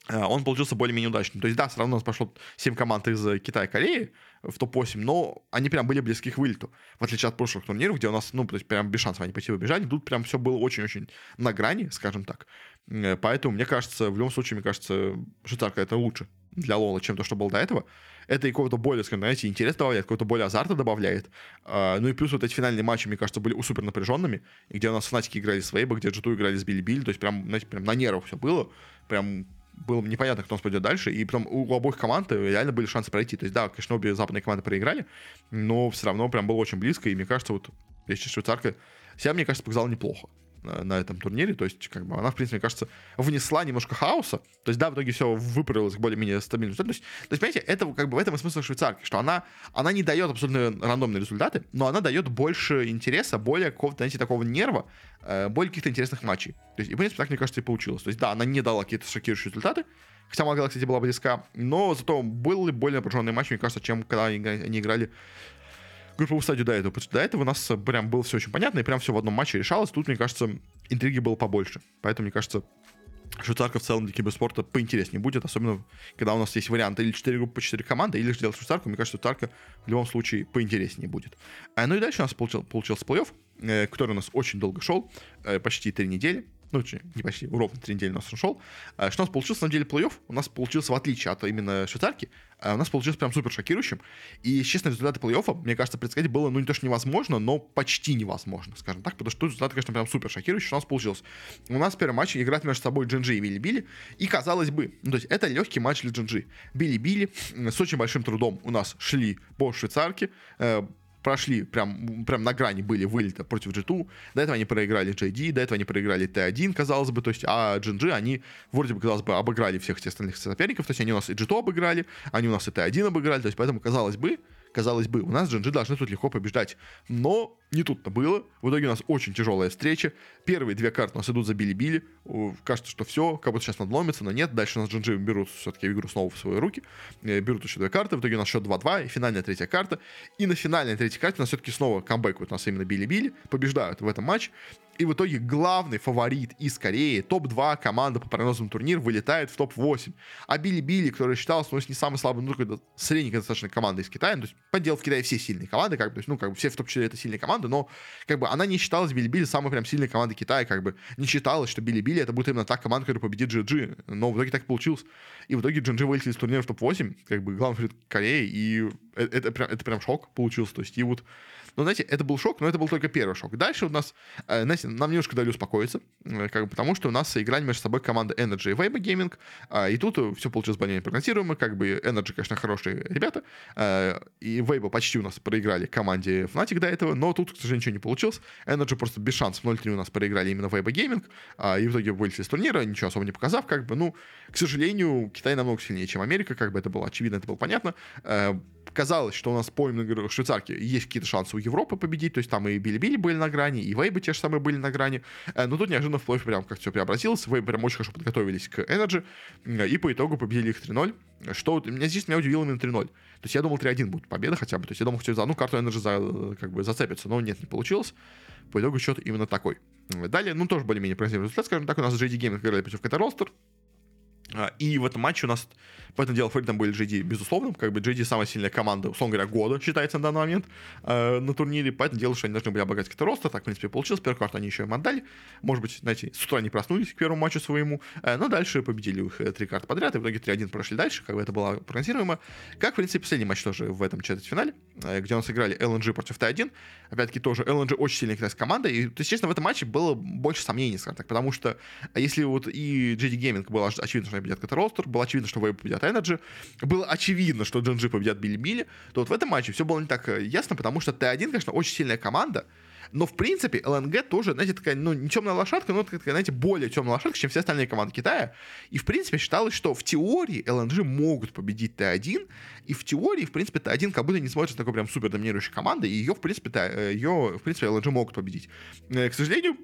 э, он получился более-менее удачным. То есть, да, все равно у нас пошло 7 команд из Китая и Кореи, в топ-8, но они прям были близки к вылету, в отличие от прошлых турниров, где у нас, ну, то есть прям без шансов они пойти выбежали, тут прям все было очень-очень на грани, скажем так. Э, поэтому, мне кажется, в любом случае, мне кажется, швейцарка это лучше для Лола, чем то, что было до этого. Это и какого-то более, скажем, знаете, интерес добавляет, какого-то более азарта добавляет. А, ну и плюс вот эти финальные матчи, мне кажется, были супер напряженными, где у нас фанатики играли с Вейба, где Джиту играли с Билли Билли, то есть прям, знаете, прям на нервах все было. Прям было непонятно, кто у нас пойдет дальше, и потом у обоих команд реально были шансы пройти. То есть, да, конечно, обе западные команды проиграли, но все равно прям было очень близко, и мне кажется, вот, если швейцарка себя, мне кажется, показала неплохо на этом турнире. То есть, как бы она, в принципе, мне кажется, внесла немножко хаоса. То есть, да, в итоге все выправилось более-менее стабильному То есть, то есть, понимаете, это как бы в этом и смысл швейцарки, что она, она не дает абсолютно рандомные результаты, но она дает больше интереса, более какого-то, знаете, такого нерва, э, более каких-то интересных матчей. То есть, и, в принципе, так, мне кажется, и получилось. То есть, да, она не дала какие-то шокирующие результаты, хотя могла, кстати, была близка, но зато были более напряженные матчи, мне кажется, чем когда они играли групповую стадию до этого. До этого у нас прям было все очень понятно, и прям все в одном матче решалось. Тут, мне кажется, интриги было побольше. Поэтому, мне кажется, швейцарка в целом для киберспорта поинтереснее будет, особенно когда у нас есть варианты или 4 группы по 4 команды, или же делать швейцарку, мне кажется, швейцарка в любом случае поинтереснее будет. А, ну и дальше у нас получил, получился плей-офф, э, который у нас очень долго шел, э, почти 3 недели ну, не почти, ровно три недели у нас ушел. А, что у нас получился, на деле, плей-офф у нас получился, в отличие от именно швейцарки, а, у нас получился прям супер шокирующим. И, честно, результаты плей-оффа, мне кажется, предсказать было, ну, не то, что невозможно, но почти невозможно, скажем так, потому что результаты, конечно, прям супер шокирующие, что у нас получилось. У нас в первом матче между собой Джинджи и Билли-Билли, и, казалось бы, ну, то есть это легкий матч для Джинджи. Билли-Билли с очень большим трудом у нас шли по швейцарке, э, прошли прям, прям на грани были вылета против G2. До этого они проиграли JD, до этого они проиграли T1, казалось бы, то есть, а GNG, они вроде бы, казалось бы, обыграли всех остальных соперников, то есть они у нас и G2 обыграли, они у нас и T1 обыграли, то есть поэтому, казалось бы, казалось бы, у нас GNG должны тут легко побеждать. Но не тут-то было. В итоге у нас очень тяжелая встреча. Первые две карты у нас идут за били-били. Кажется, что все, как будто сейчас надломится, но нет. Дальше у нас GNG берут все-таки игру снова в свои руки. Э, берут еще две карты. В итоге у нас счет 2-2 и финальная третья карта. И на финальной третьей карте у нас все-таки снова камбэкают у нас именно били-били. Побеждают в этом матче. И в итоге главный фаворит из Кореи, топ-2 команда по прогнозам турнир, вылетает в топ-8. А Билли-Билли, который считался, ну, не самой слабой, ну, какой-то средней достаточно командой из Китая, ну, то есть, поддел в Китае все сильные команды, как бы, то есть, ну, как бы, все в топ-4 это сильные команды, но, как бы, она не считалась Билли-Билли самой прям сильной командой Китая, как бы, не считалось, что Билли-Билли это будет именно та команда, которая победит GG, но в итоге так получилось. И в итоге GG вылетели из турнира в топ-8, как бы, главный фаворит Кореи, и это, это, прям, это прям шок получился, то есть, и вот но, знаете, это был шок, но это был только первый шок. Дальше у нас, э, знаете, нам немножко дали успокоиться, э, как бы потому что у нас играли между собой команда Energy и Weibo Gaming, а, и тут все получилось более прогнозируемо, как бы Energy, конечно, хорошие ребята, э, и Weibo почти у нас проиграли команде Fnatic до этого, но тут, к сожалению, ничего не получилось. Energy просто без шансов 0-3 у нас проиграли именно Weibo Gaming, и в итоге вылетели с турнира, ничего особо не показав, как бы, ну, к сожалению, Китай намного сильнее, чем Америка, как бы это было очевидно, это было понятно казалось, что у нас по именно швейцарке есть какие-то шансы у Европы победить, то есть там и Билли-Билли были на грани, и Вейбы те же самые были на грани, э, но тут неожиданно вплоть прям как все преобразилось, Вейбы прям очень хорошо подготовились к Energy, и по итогу победили их 3-0, что меня здесь меня удивило именно 3-0. То есть я думал 3-1 будет победа хотя бы, то есть я думал, что за одну карту Energy за, как бы зацепится, но нет, не получилось. По итогу счет именно такой. Далее, ну, тоже более-менее прогнозируемый результат, скажем так, у нас JD Gaming играли против Ката Ростер, а, и в этом матче у нас, по этому делу, фаворитом были JD, безусловно, как бы JD самая сильная команда, условно говоря, года считается на данный момент э, на турнире, поэтому дело, что они должны были обыграть какой-то роста, так, в принципе, получилось, первую карту они еще им отдали, может быть, знаете, с утра не проснулись к первому матчу своему, э, но дальше победили их э, три карты подряд, и в итоге 3-1 прошли дальше, как бы это было прогнозируемо, как, в принципе, последний матч тоже в этом четвертьфинале, э, где у нас играли LNG против Т1, опять-таки тоже LNG очень сильная китайская команда, и, то есть, честно, в этом матче было больше сомнений, скажем так, потому что если вот и JD Gaming было очевидно, что они победят какой-то ростер, было очевидно, что Вейб победят Energy, было очевидно, что Джинджи победят Билли Билли, то вот в этом матче все было не так э, ясно, потому что Т1, конечно, очень сильная команда, но, в принципе, ЛНГ тоже, знаете, такая, ну, не темная лошадка, но такая, знаете, более темная лошадка, чем все остальные команды Китая. И, в принципе, считалось, что в теории ЛНГ могут победить Т1, и в теории, в принципе, Т1 как будто не смотрится такой прям супер доминирующей командой, и ее, в принципе, ее, в принципе, ЛНГ могут победить. Э, к сожалению,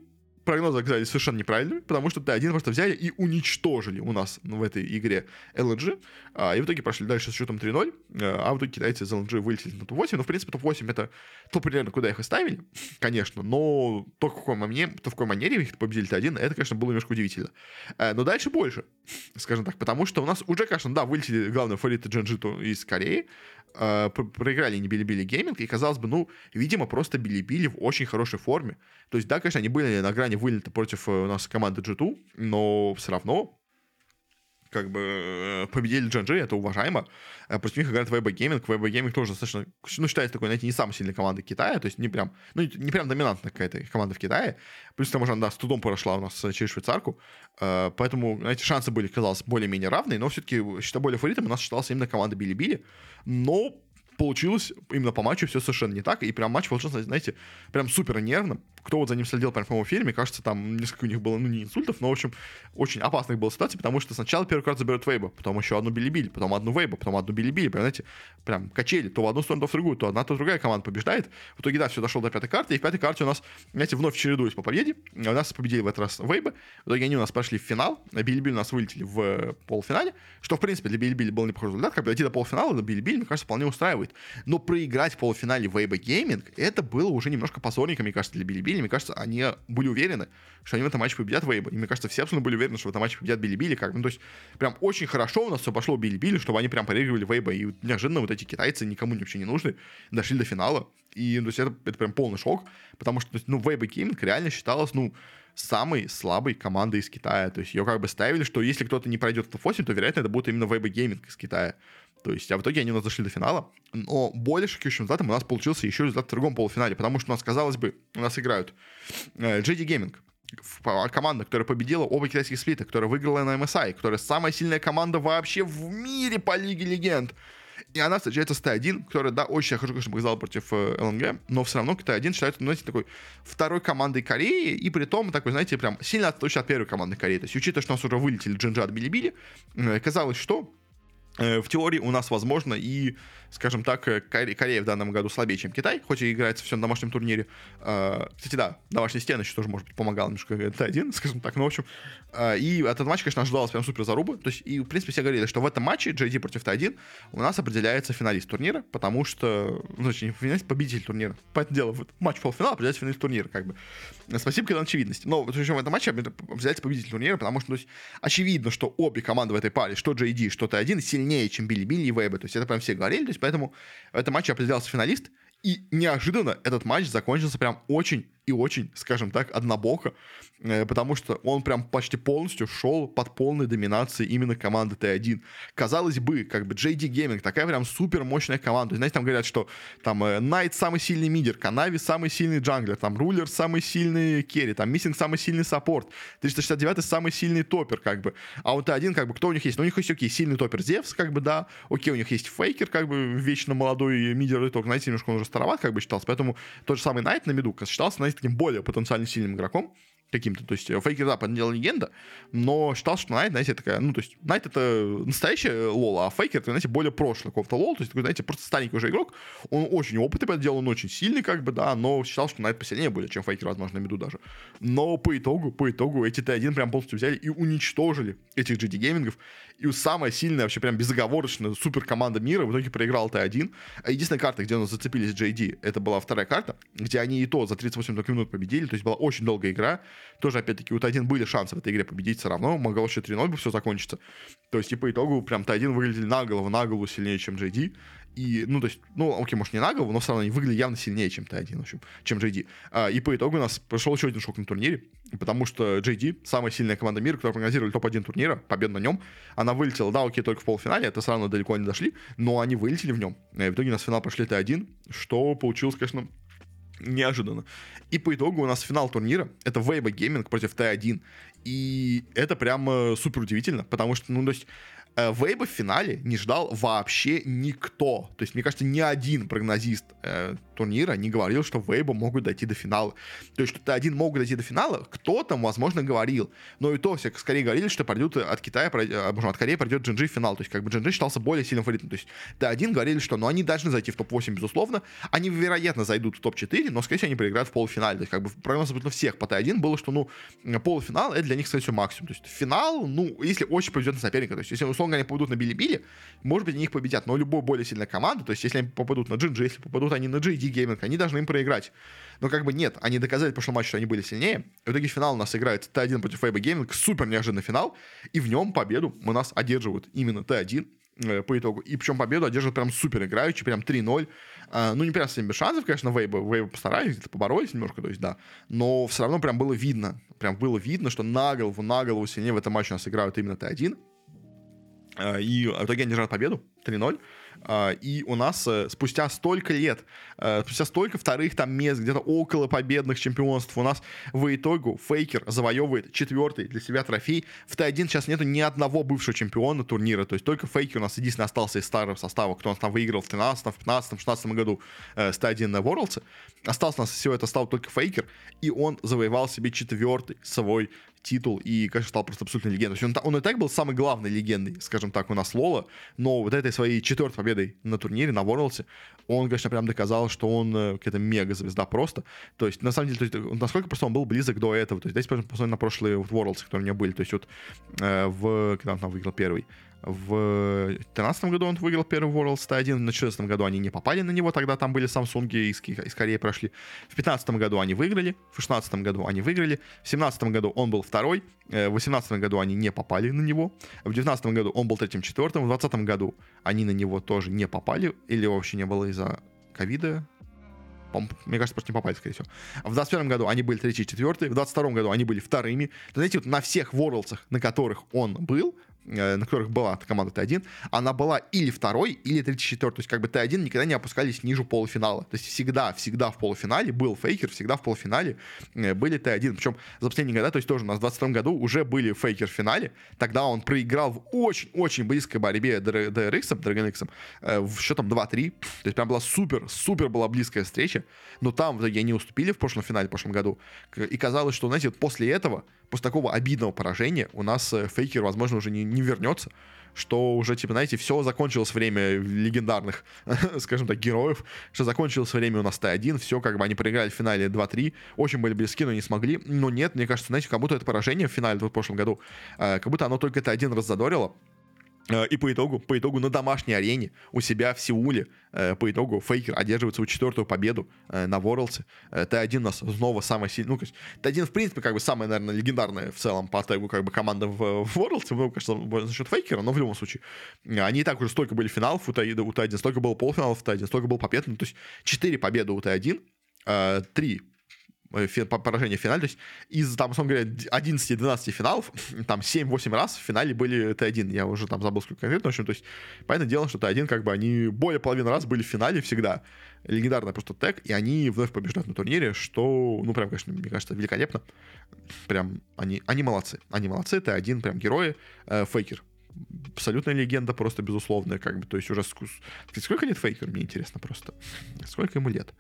прогнозы оказались совершенно неправильными, потому что Т1 просто взяли и уничтожили у нас в этой игре LNG, а, и в итоге прошли дальше с счетом 3-0, а в итоге китайцы из LNG вылетели на топ-8, но, в принципе, топ-8 это то примерно, куда их оставили, конечно, но то, в какой манере, то, в какой манере их победили Т1, это, конечно, было немножко удивительно. Э, но дальше больше, скажем так, потому что у нас уже, конечно, да, вылетели главные фавориты Джанжиту из Кореи, э, проиграли они Bilibili Gaming, и, казалось бы, ну, видимо, просто Билибили в очень хорошей форме. То есть, да, конечно, они были на грани вылета против э, у нас команды G2, но все равно как бы э, победили Джанжи, это уважаемо. Э, против них играет Weibo Gaming. Weibo Gaming тоже достаточно, ну, считается такой, знаете, не самой сильной командой Китая, то есть не прям, ну, не прям доминантная какая-то команда в Китае. Плюс к тому же она, с трудом прошла у нас через швейцарку, поэтому, знаете, шансы были, казалось, более-менее равные, но все-таки, считая более фаворитом, у нас считался именно команда Били-Били, но получилось именно по матчу все совершенно не так, и прям матч получился, знаете, прям супер нервным. Кто вот за ним следил прям в прямом эфире, мне кажется, там несколько у них было, ну, не инсультов, но, в общем, очень опасных было ситуаций, потому что сначала первый карт заберет Вейба, потом еще одну Билли-Билли, потом одну Вейба, потом одну Билли-Билли, понимаете, прям качели, то в одну сторону, то в другую, то одна, то другая команда побеждает. В итоге, да, все дошло до пятой карты, и в пятой карте у нас, знаете, вновь чередуясь по победе, у нас победили в этот раз Вейба, в итоге они у нас прошли в финал, Билли-Билли у нас вылетели в полуфинале, что, в принципе, для Bilibili был неплохой результат, как дойти до полуфинала, для Bilibili, мне кажется, вполне устраивает. Но проиграть в полуфинале Weibo Gaming, это было уже немножко позорненько, мне кажется, для Bilibili, мне кажется, они были уверены, что они в этом матче победят Weibo. И мне кажется, все абсолютно были уверены, что в этом матче победят Билли. Как, ну, то есть, прям очень хорошо у нас все пошло Билли, чтобы они прям проигрывали Weibo. И неожиданно вот эти китайцы никому вообще не нужны, дошли до финала. И ну, то есть, это, это прям полный шок, потому что, ну, Weibo Gaming реально считалось, ну, самой слабой командой из Китая. То есть ее как бы ставили, что если кто-то не пройдет в топ-8, то, вероятно, это будет именно Weibo Gaming из Китая. То есть, а в итоге они у нас дошли до финала. Но более шокирующим результатом у нас получился еще результат в другом полуфинале, потому что у нас, казалось бы, у нас играют э, JD Gaming, команда, которая победила оба китайских сплита, которая выиграла на MSI, которая самая сильная команда вообще в мире по Лиге Легенд. И она встречается с Т1, которая, да, очень хорошо, конечно, показала против э, ЛНГ, но все равно Т1 считается, ну, знаете, такой второй командой Кореи, и при том, такой, знаете, прям сильно отличается от первой команды Кореи. То есть, учитывая, что у нас уже вылетели Джинджа от Билибили, э, казалось, что э, в теории у нас возможно и скажем так, э, Корея в данном году слабее, чем Китай, хоть и играется все на домашнем турнире. А, кстати, да, домашние стены еще тоже, может быть, помогал немножко это один, скажем так, ну, в общем. А, и этот матч, конечно, ожидалось прям супер заруба. То есть, и, в принципе, все говорили, что в этом матче JD против Т1 у нас определяется финалист турнира, потому что, ну, точнее, финалист, победитель турнира. Поэтому дело, вот матч полуфинала определяется финалист турнира, как бы. Спасибо, когда очевидность. Но, причем в этом матче определяется победитель турнира, потому что, то есть, очевидно, что обе команды в этой паре, что JD, что Т1, сильнее, чем Билли Билли и Вейбы. То есть, это прям все говорили, то есть, поэтому в этом матче определялся финалист, и неожиданно этот матч закончился прям очень и очень, скажем так, однобоко, э, потому что он прям почти полностью шел под полной доминацией именно команды Т1. Казалось бы, как бы JD Gaming, такая прям супер мощная команда. Знаете, там говорят, что там Knight э, самый сильный мидер, Kanavi самый сильный джанглер, там Ruler самый сильный керри, там Missing самый сильный саппорт, 369 самый сильный топер, как бы. А вот Т1, как бы, кто у них есть? Ну, у них есть, окей, сильный топер Зевс, как бы, да, окей, у них есть Faker, как бы, вечно молодой мидер, и только, знаете, немножко он уже староват, как бы, считался, поэтому тот же самый Knight на миду считался, знаете, таким более потенциально сильным игроком каким-то. То есть э, Faker, да, понятно легенда, но считал, что Knight, знаете, такая, ну, то есть Найт это настоящая лол, а Faker, это, знаете, более прошлый какого-то лол, то есть такой, знаете, просто старенький уже игрок, он очень опытный по делу, он очень сильный, как бы, да, но считал, что Knight посильнее будет, чем Faker, возможно, на миду даже. Но по итогу, по итогу эти Т1 прям полностью взяли и уничтожили этих JD Gaming ов, и самая сильная, вообще прям безоговорочная супер команда мира в итоге проиграл Т1. А единственная карта, где у нас зацепились JD, это была вторая карта, где они и то за 38 только минут победили, то есть была очень долгая игра. Тоже, опять-таки, у Т1 были шансы в этой игре победить все равно, могло еще 3-0 бы все закончиться. То есть, и по итогу прям Т1 выглядели на голову, на голову сильнее, чем JD. И, ну, то есть, ну, окей, может, не на голову, но все равно они выглядели явно сильнее, чем Т1, в общем, чем JD. А, и по итогу у нас прошел еще один шок на турнире, потому что JD, самая сильная команда мира, которая прогнозировали топ-1 турнира, победа на нем, она вылетела, да, окей, только в полуфинале, это все равно далеко не дошли, но они вылетели в нем. И в итоге у нас финал прошли Т1, что получилось, конечно, неожиданно. И по итогу у нас финал турнира, это Weibo Gaming против Т1, и это прям супер удивительно, потому что, ну, то есть, э, Вейба в финале не ждал вообще никто. То есть, мне кажется, ни один прогнозист э, турнира не говорил, что Вейба могут дойти до финала. То есть, что Т1 могут дойти до финала, кто-то, возможно, говорил. Но и то все скорее говорили, что пройдут от Китая, пройдет, а, от Кореи пройдет Джинджи в финал. То есть, как бы Джинджи считался более сильным фаворитом. То есть, Т1 говорили, что ну, они должны зайти в топ-8, безусловно. Они, вероятно, зайдут в топ-4, но, скорее всего, они проиграют в полуфинале. То есть, как бы прогноз абсолютно всех по Т1 было, что, ну, полуфинал — это для них, скорее всего, максимум. То есть, финал, ну, если очень повезет на соперника, то есть, если, условно, они попадут на Bilibili, может быть, они их победят. Но любой более сильная команда, то есть, если они попадут на Джинджи, если попадут они на JD Gaming, они должны им проиграть. Но как бы нет, они доказали в прошлом матче, что они были сильнее. И в итоге финал у нас играет Т1 против Weibo Gaming, супер неожиданный финал, и в нем победу у нас одерживают именно Т1 э, по итогу. И причем победу одерживают прям супер играючи, прям 3-0. А, ну, не прям совсем без шансов, конечно, Weibo. Weibo постарались, где-то поборолись немножко, то есть, да. Но все равно прям было видно, прям было видно, что на голову, на голову сильнее в этом матче у нас играют именно Т1. А, и в итоге они держат победу 3-0. А, и у нас э, спустя столько лет, э, спустя столько вторых там мест, где-то около победных чемпионств, у нас в итогу Фейкер завоевывает четвертый для себя трофей. В Т1 сейчас нету ни одного бывшего чемпиона турнира, то есть только Фейкер у нас единственный остался из старого состава, кто у нас там выиграл в 13, в 15, 16 году э, с Т1 на Worlds. Остался у нас всего это стал только Фейкер, и он завоевал себе четвертый свой титул и, конечно, стал просто абсолютно легендой. Он, он и так был самой главной легендой, скажем так, у нас Лола, но вот этой своей четвертой победой на турнире, на Worlds, он, конечно, прям доказал, что он э, какая-то мега-звезда просто. То есть, на самом деле, то есть, насколько просто он был близок до этого. То есть, здесь посмотрим на прошлые Worlds, которые у него были. То есть, вот э, в... Когда он там выиграл первый? В 2013 году он выиграл первый World Star 1, в 2014 году они не попали на него, тогда там были Samsung из, из Кореи прошли. В 2015 году они выиграли, в 2016 году они выиграли, в 2017 году он был второй, э, в 2018 году они не попали на него, в 2019 году он был третьим-четвертым, в 2020 году они на него тоже не попали, или вообще не было из-за ковида, мне кажется, просто не попали, скорее всего. В 21 году они были третий, четвертый, в 22 году они были вторыми. Знаете, вот на всех Worlds, на которых он был, на которых была команда Т1, она была или второй, или 34 То есть как бы Т1 никогда не опускались ниже полуфинала. То есть всегда, всегда в полуфинале был Фейкер, всегда в полуфинале э, были Т1. Причем за последние года, то есть тоже у нас в 22 году уже были Фейкер в финале. Тогда он проиграл в очень-очень близкой борьбе DRX, Dragon X, э, в счетом 2-3. То есть прям была супер, супер была близкая встреча. Но там в итоге они уступили в прошлом финале, в прошлом году. И казалось, что, знаете, после этого после такого обидного поражения у нас э, Фейкер, возможно, уже не, не вернется, что уже, типа, знаете, все закончилось время легендарных, скажем так, героев, что закончилось время у нас Т1, все, как бы они проиграли в финале 2-3, очень были близки, но не смогли, но нет, мне кажется, знаете, как будто это поражение в финале в прошлом году, э, как будто оно только Т1 раззадорило, и по итогу, по итогу на домашней арене у себя в Сеуле, э, по итогу Фейкер одерживает свою четвертую победу э, на Ворлдсе. Т1 у нас снова самая сильная, ну, Т1, в принципе, как бы самая, наверное, легендарная в целом по тегу как бы команда в, в Ворлдсе, ну, конечно, за счет Фейкера, но в любом случае. Они и так уже столько были финалов у Т1, у Т1 столько было полуфиналов у Т1, столько было побед, ну, то есть 4 победы у Т1, 3 Э, поражение в финале. То есть из, там, условно говоря, 11-12 финалов, там 7-8 раз в финале были Т1. Я уже там забыл, сколько конкретно. В общем, то есть, понятное дело, что Т1, как бы, они более половины раз были в финале всегда. Легендарный просто тег, и они вновь побеждают на турнире, что, ну, прям, конечно, мне кажется, великолепно. Прям, они, они молодцы. Они молодцы, Т1 прям герои. Э, фейкер абсолютная легенда, просто безусловная, как бы, то есть уже сколько лет Фейкер, мне интересно просто, сколько ему лет?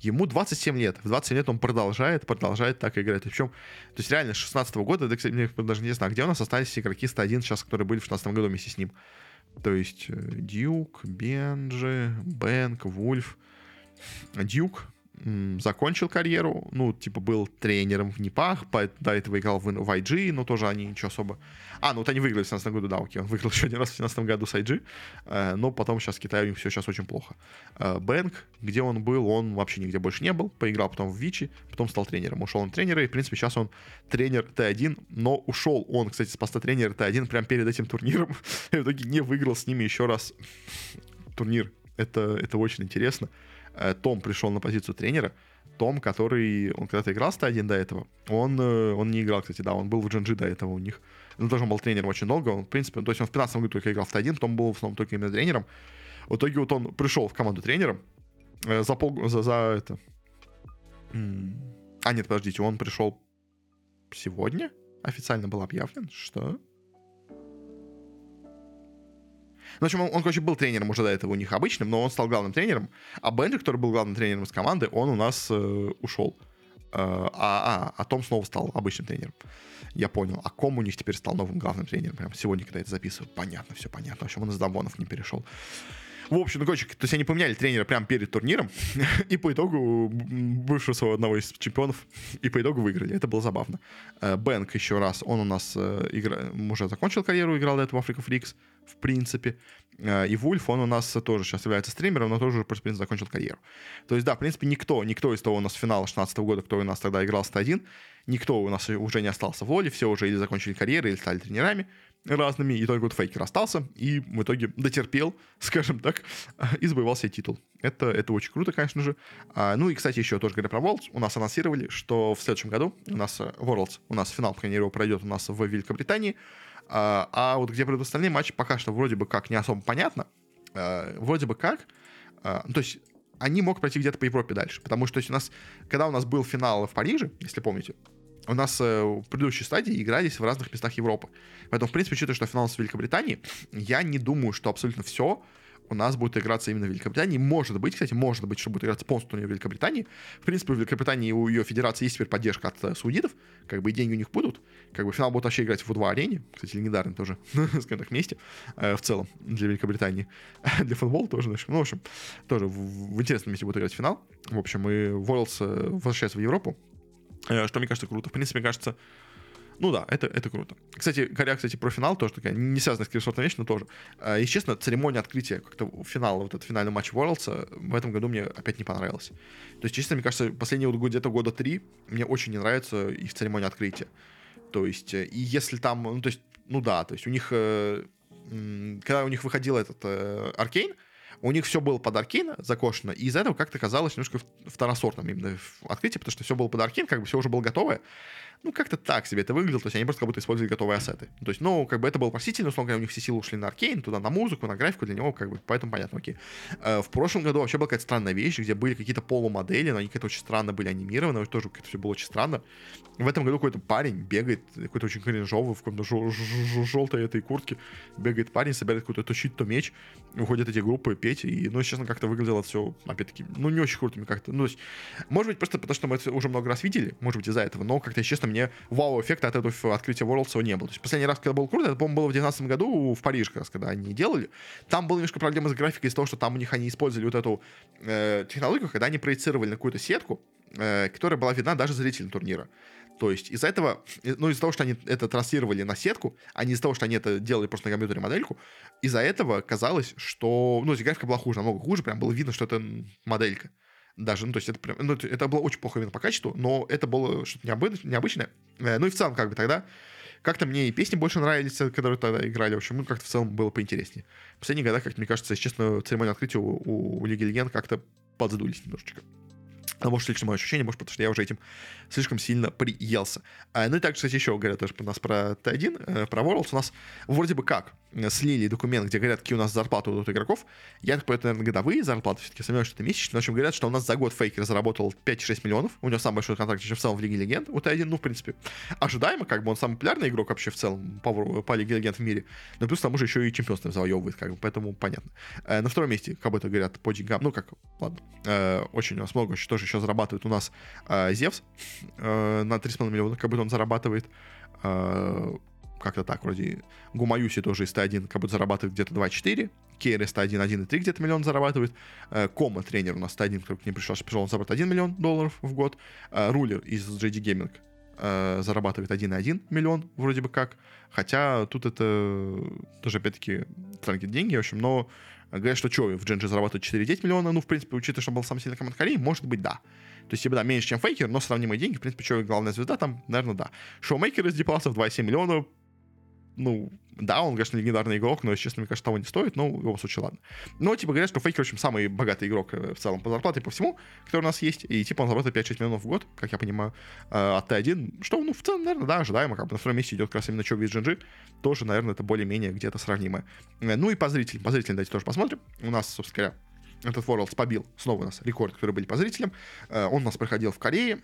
Ему 27 лет. В 27 лет он продолжает, продолжает так играть. Причем, то есть реально с 16 года, да, кстати, мне даже не знаю, где у нас остались игроки 101 сейчас, которые были в 16 году вместе с ним. То есть э, Дьюк, Бенджи, Бэнк, Вульф. Дьюк закончил карьеру, ну, типа, был тренером в Непах, до этого играл в, в IG, но тоже они ничего особо... А, ну вот они выиграли в 2017 году, да, окей, он выиграл еще один раз в 2017 году с IG, э, но потом сейчас в Китае у них все сейчас очень плохо. Э, Бэнк, где он был, он вообще нигде больше не был, поиграл потом в Вичи, потом стал тренером, ушел он тренера, и, в принципе, сейчас он тренер Т1, но ушел он, кстати, с поста тренера Т1 прямо перед этим турниром, и в итоге не выиграл с ними еще раз турнир. Это, это очень интересно. Том пришел на позицию тренера, том, который, он когда-то играл с Т1 до этого, он, э, он не играл, кстати, да, он был в GNG до этого у них. Ну, тоже он был тренером очень долго, он, в принципе, то есть он в 15 году только играл в Т1, потом был в основном только именно тренером. В итоге вот он пришел в команду тренером э, за пол, за, за это... А, нет, подождите, он пришел сегодня? Официально был объявлен, что? В общем, он, он, короче, был тренером уже до этого у них обычным, но он стал главным тренером. А Бенджи, который был главным тренером из команды, он у нас э, ушел. Э, а, а, а Том снова стал обычным тренером. Я понял. А Ком у них теперь стал новым главным тренером. Прям сегодня, когда я это записываю. Понятно, все понятно. В общем, он из Дамонов не перешел. В общем, ну, короче, то есть они поменяли тренера прямо перед турниром, и по итогу бывшего своего одного из чемпионов, и по итогу выиграли. Это было забавно. Э, Бэнк еще раз, он у нас э, игра... уже закончил карьеру, играл до этого в Africa Freaks, в принципе. Э, и Вульф, он у нас тоже сейчас является стримером, но тоже в принципе, закончил карьеру. То есть, да, в принципе, никто, никто из того у нас финала 16 года, кто у нас тогда играл 101, никто у нас уже не остался в воле, все уже или закончили карьеры, или стали тренерами разными, и только вот Фейкер остался, и в итоге дотерпел, скажем так, и завоевал себе титул. Это, это очень круто, конечно же. А, ну и, кстати, еще тоже говоря про Worlds, у нас анонсировали, что в следующем году у нас э, Worlds, у нас финал, по крайней мере, пройдет у нас в Великобритании, а, а вот где пройдут остальные матчи, пока что вроде бы как не особо понятно. А, вроде бы как, а, ну, то есть они могут пройти где-то по Европе дальше, потому что то есть, у нас, когда у нас был финал в Париже, если помните, у нас э, в предыдущей стадии игрались в разных местах Европы. Поэтому, в принципе, учитывая, что финал с Великобритании, я не думаю, что абсолютно все у нас будет играться именно в Великобритании. Может быть, кстати, может быть, что будет играться полностью турнир в Великобритании. В принципе, в Великобритании у ее федерации есть теперь поддержка от э, саудитов, как бы и деньги у них будут. Как бы финал будет вообще играть в У2 арене, кстати, легендарный тоже, скажем так, месте э, в целом для Великобритании. для футбола тоже, ну, в общем, тоже в, интересном месте будет играть финал. В общем, и э, возвращается в Европу. Э, что мне кажется круто. В принципе, мне кажется, ну да, это, это круто. Кстати, говоря, кстати, про финал, тоже такая не связанная с киберспортом вещь, но тоже. Э, и, честно, церемония открытия как-то финала, вот этот финальный матч Worlds э, в этом году мне опять не понравилась. То есть, честно, мне кажется, последние вот где-то года три мне очень не нравится их церемония открытия. То есть, и если там, ну, то есть, ну да, то есть у них, когда у них выходил этот Аркейн, у них все было под Аркейн закошено, и из-за этого как-то казалось немножко второсортным именно в открытии, потому что все было под Аркейн, как бы все уже было готовое, ну, как-то так себе это выглядело, то есть они просто как будто использовали готовые ассеты. То есть, ну, как бы это было простительно, условно говоря, у них все силы ушли на аркейн, туда на музыку, на графику для него, как бы, поэтому понятно, окей. Э, в прошлом году вообще была какая-то странная вещь, где были какие-то полумодели, но они как-то очень странно были анимированы, тоже как-то все было очень странно. В этом году какой-то парень бегает, какой-то очень кринжовый, в каком-то желтой этой куртке, бегает парень, собирает какой-то то щит, то меч, уходят эти группы петь, и, ну, честно, как-то выглядело все, опять-таки, ну, не очень круто как-то. Ну, то есть, может быть, просто потому что мы это уже много раз видели, может быть, из-за этого, но как-то, честно, мне вау эффекта от этого открытия Worlds не было. То есть последний раз, когда был круто, это, по-моему, было в 2019 году в Париже, как раз, когда они делали. Там была немножко проблема с графикой из-за того, что там у них они использовали вот эту э, технологию, когда они проецировали на какую-то сетку, э, которая была видна даже зрителям турнира. То есть из-за этого, э, ну из-за того, что они это транслировали на сетку, а не из-за того, что они это делали просто на компьютере модельку, из-за этого казалось, что, ну, графика была хуже, намного хуже, прям было видно, что это моделька даже, ну, то есть это, прям, ну, это было очень плохо именно по качеству, но это было что-то необычное. Э, ну и в целом, как бы тогда, как-то мне и песни больше нравились, которые тогда играли, в общем, ну, как-то в целом было поинтереснее. В последние годы, как мне кажется, честно, церемония открытия у, у Лиги Легенд как-то подзадулись немножечко. А может, лично мое ощущение, может, потому что я уже этим слишком сильно приелся. А, ну и также, кстати, еще говорят тоже у нас про Т1, э, про Worlds. У нас вроде бы как слили документ, где говорят, какие у нас зарплаты у игроков. Я так понимаю, это, наверное, годовые зарплаты, все-таки сомневаюсь, что это месячные. В общем, говорят, что у нас за год Фейкер заработал 5-6 миллионов. У него самый большой контракт еще в целом в Лиге Легенд. У Т1, ну, в принципе, ожидаемо, как бы он самый популярный игрок вообще в целом по, по Лиге Легенд в мире. Но плюс там уже еще и чемпионство завоевывает, как бы, поэтому понятно. Э, на втором месте, как бы это говорят, по деньгам, ну, как, ладно, э, очень у нас много тоже еще зарабатывает у нас Зевс на 3,5 миллиона, как будто он зарабатывает как-то так, вроде Гумаюси тоже из Т1 как будто зарабатывает где-то 2,4, Кейр из Т1 1,3 где-то миллион зарабатывает, э, Кома, тренер у нас Т1, который к ним пришел, пришел, он зарабатывает 1 миллион долларов в год, э, Рулер из JD Gaming э, зарабатывает 1,1 миллион вроде бы как, хотя тут это тоже опять-таки странные деньги, в общем, но говорят, что что, в Дженджи зарабатывает 4,9 миллиона, ну, в принципе, учитывая, что был сам сильный команд Кореи, может быть, да. То есть, да, меньше, чем Фейкер, но сравнимые деньги, в принципе, человек главная звезда, там, наверное, да. Шоумейкер из Дипласов 2,7 миллиона, ну, да, он, конечно, легендарный игрок, но, честно, мне кажется, того не стоит, но в любом случае, ладно. Но, типа, говорят, что Фейкер, в общем, самый богатый игрок э, в целом по зарплате по всему, который у нас есть, и, типа, он зарабатывает 5-6 миллионов в год, как я понимаю, э, от Т1, что, ну, в целом, наверное, да, ожидаемо, как бы на втором месте идет как раз именно из Джинджи, тоже, наверное, это более-менее где-то сравнимое. Э, ну и по зрителям, по зрителям давайте тоже посмотрим. У нас, собственно говоря, этот Worlds побил снова у нас рекорд, который были по зрителям. Он у нас проходил в Корее,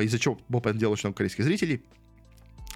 из-за чего был, понятное дело, очень много корейских зрителей.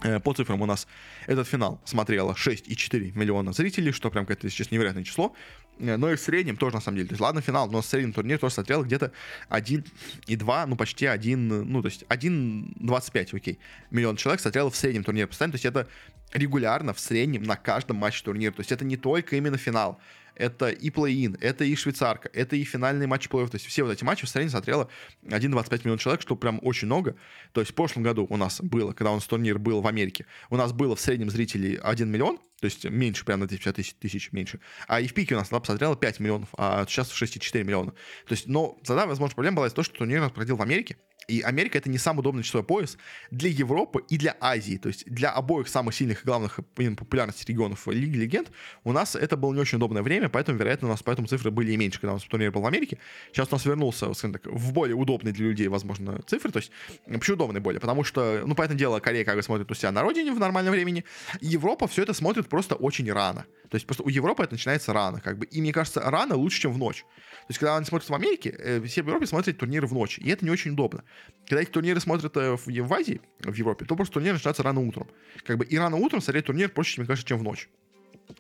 Э, по цифрам у нас этот финал смотрело 6,4 миллиона зрителей, что прям какое-то, сейчас невероятное число. Э, но и в среднем тоже, на самом деле. То есть, ладно, финал, но в среднем турнир тоже смотрел где-то 1,2, ну, почти 1, ну, то есть 1,25, окей, миллион человек смотрело в среднем турнире постоянно. То есть это регулярно в среднем на каждом матче турнира. То есть это не только именно финал это и плей-ин, это и швейцарка, это и финальный матч плей-офф. То есть все вот эти матчи в среднем смотрело 1,25 миллиона человек, что прям очень много. То есть в прошлом году у нас было, когда у нас турнир был в Америке, у нас было в среднем зрителей 1 миллион, то есть меньше, прям на 50 тысяч, тысяч меньше. А и в пике у нас она посмотрела 5 миллионов, а сейчас 6,4 миллиона. То есть, но тогда, возможно, проблема была из того, что турнир проходил в Америке, и Америка это не самый удобный часовой пояс для Европы и для Азии. То есть для обоих самых сильных и главных популярности регионов Лиги Легенд у нас это было не очень удобное время, поэтому, вероятно, у нас поэтому цифры были и меньше, когда у нас турнир был в Америке. Сейчас у нас вернулся, скажем так, в более удобные для людей, возможно, цифры. То есть почему удобные более? Потому что, ну, поэтому дело, Корея как бы смотрит у себя на родине в нормальном времени, Европа все это смотрит просто очень рано. То есть просто у Европы это начинается рано, как бы. И мне кажется, рано лучше, чем в ночь. То есть, когда они смотрят в Америке, э, все в Европе смотрят турниры в ночь. И это не очень удобно. Когда эти турниры смотрят э, в, в Азии, в Европе, то просто турнир начинается рано утром. Как бы и рано утром смотреть турнир проще, мне кажется, чем в ночь.